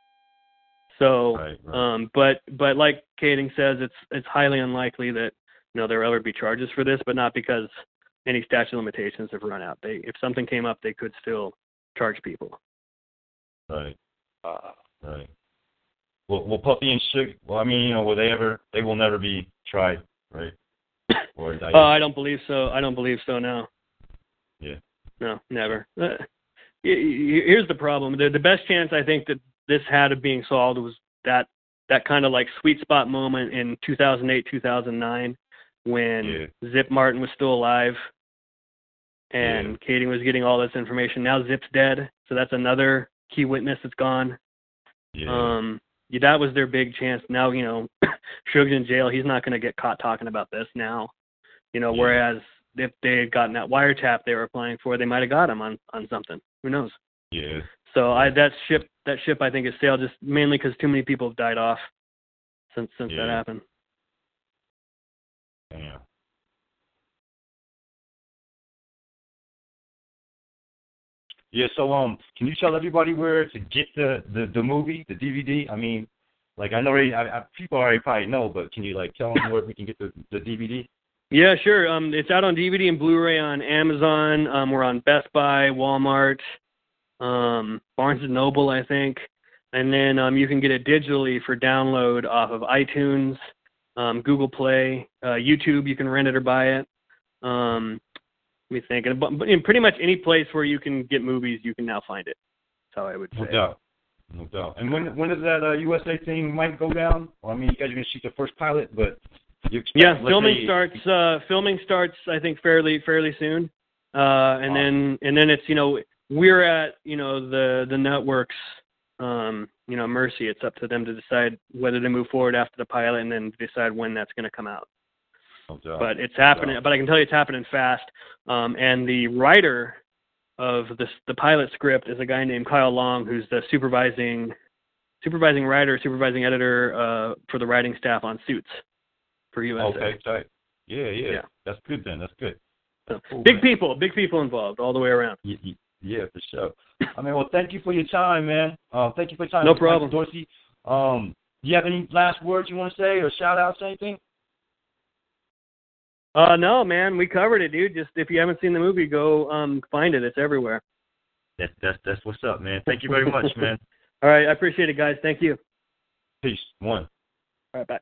[SPEAKER 1] So,
[SPEAKER 2] Right. Right.
[SPEAKER 1] um, but but like Kading says, it's it's highly unlikely that you know there will ever be charges for this, but not because any statute of limitations have run out. They if something came up, they could still charge people.
[SPEAKER 2] right.
[SPEAKER 4] Uh,
[SPEAKER 2] Right. Well, well, Puffy and Suge. Well, I mean, you know, will they ever? They will never be tried, right? <coughs> Or indicted.
[SPEAKER 1] Uh, I don't believe so. I don't believe so. No.
[SPEAKER 2] Yeah.
[SPEAKER 1] No, never. Uh, here's the problem. The, the best chance I think that this had of being solved was that that kind of like sweet spot moment in 2008, 2009, when
[SPEAKER 2] Yeah.
[SPEAKER 1] Zip Martin was still alive, and Kading was getting all this information. Now Zip's dead, so that's another key witness that's gone.
[SPEAKER 2] Yeah.
[SPEAKER 1] Um, yeah, that was their big chance. Now, you know, <clears throat> Suge's in jail. He's not going to get caught talking about this now. You know,
[SPEAKER 2] Yeah.
[SPEAKER 1] whereas if they had gotten that wiretap they were applying for, they might have got him on on something. Who knows?
[SPEAKER 2] yeah.
[SPEAKER 1] So I that ship that ship I think is sailed just mainly because too many people have died off since since that happened.
[SPEAKER 2] Damn. Yeah, so um, can you tell everybody where to get the the, the movie, the DVD? I mean, like I know already, I, I, people already probably know, but can you like tell them where we can get the the DVD?
[SPEAKER 1] Yeah, sure. Um, it's out on DVD and Blu-ray on Amazon. Um, we're on Best Buy, Walmart, um, Barnes and Noble, I think, and then um, you can get it digitally for download off of iTunes, um, Google Play, uh, YouTube. You can rent it or buy it. Um, let me think. And in pretty much any place where you can get movies, you can now find it. That's how I would say.
[SPEAKER 2] No doubt, no doubt. And when when does that uh, USA thing might go down? Well, I mean, you guys are gonna shoot the first pilot, but you expect,
[SPEAKER 1] Yeah, filming
[SPEAKER 2] say-
[SPEAKER 1] starts. Uh, filming starts. I think fairly fairly soon. Uh, and then and then it's you know we're at you know the the networks. Um, you know, mercy. It's up to them to decide whether to move forward after the pilot and then decide when that's going to come out.
[SPEAKER 2] No.
[SPEAKER 1] But it's happening. But I can tell you it's happening fast. Um, and the writer of the the pilot script is a guy named Kyle Long, who's the supervising supervising writer, supervising editor uh, for the writing staff on Suits for USA.
[SPEAKER 2] okay, tight. Yeah, yeah,
[SPEAKER 1] Yeah.
[SPEAKER 2] That's good then. That's good.
[SPEAKER 1] So,
[SPEAKER 2] Cool,
[SPEAKER 1] big
[SPEAKER 2] man.
[SPEAKER 1] people, big people involved all the way around.
[SPEAKER 2] Y- y- Yeah, for sure. I mean, well, thank you for your time, man. Uh, thank you for your time.
[SPEAKER 1] No
[SPEAKER 2] Mr. Michael
[SPEAKER 1] problem.
[SPEAKER 2] Dorsey. Um, do you have any last words you want to say or shout outs, anything?
[SPEAKER 1] Uh, no, man, we covered it, dude. Just if you haven't seen the movie, go um find it. It's everywhere.
[SPEAKER 2] That's that's that's what's up, man. Thank you very much, <laughs> man.
[SPEAKER 1] All right, I appreciate it, guys. Thank you.
[SPEAKER 2] Peace. One.
[SPEAKER 1] All right, bye.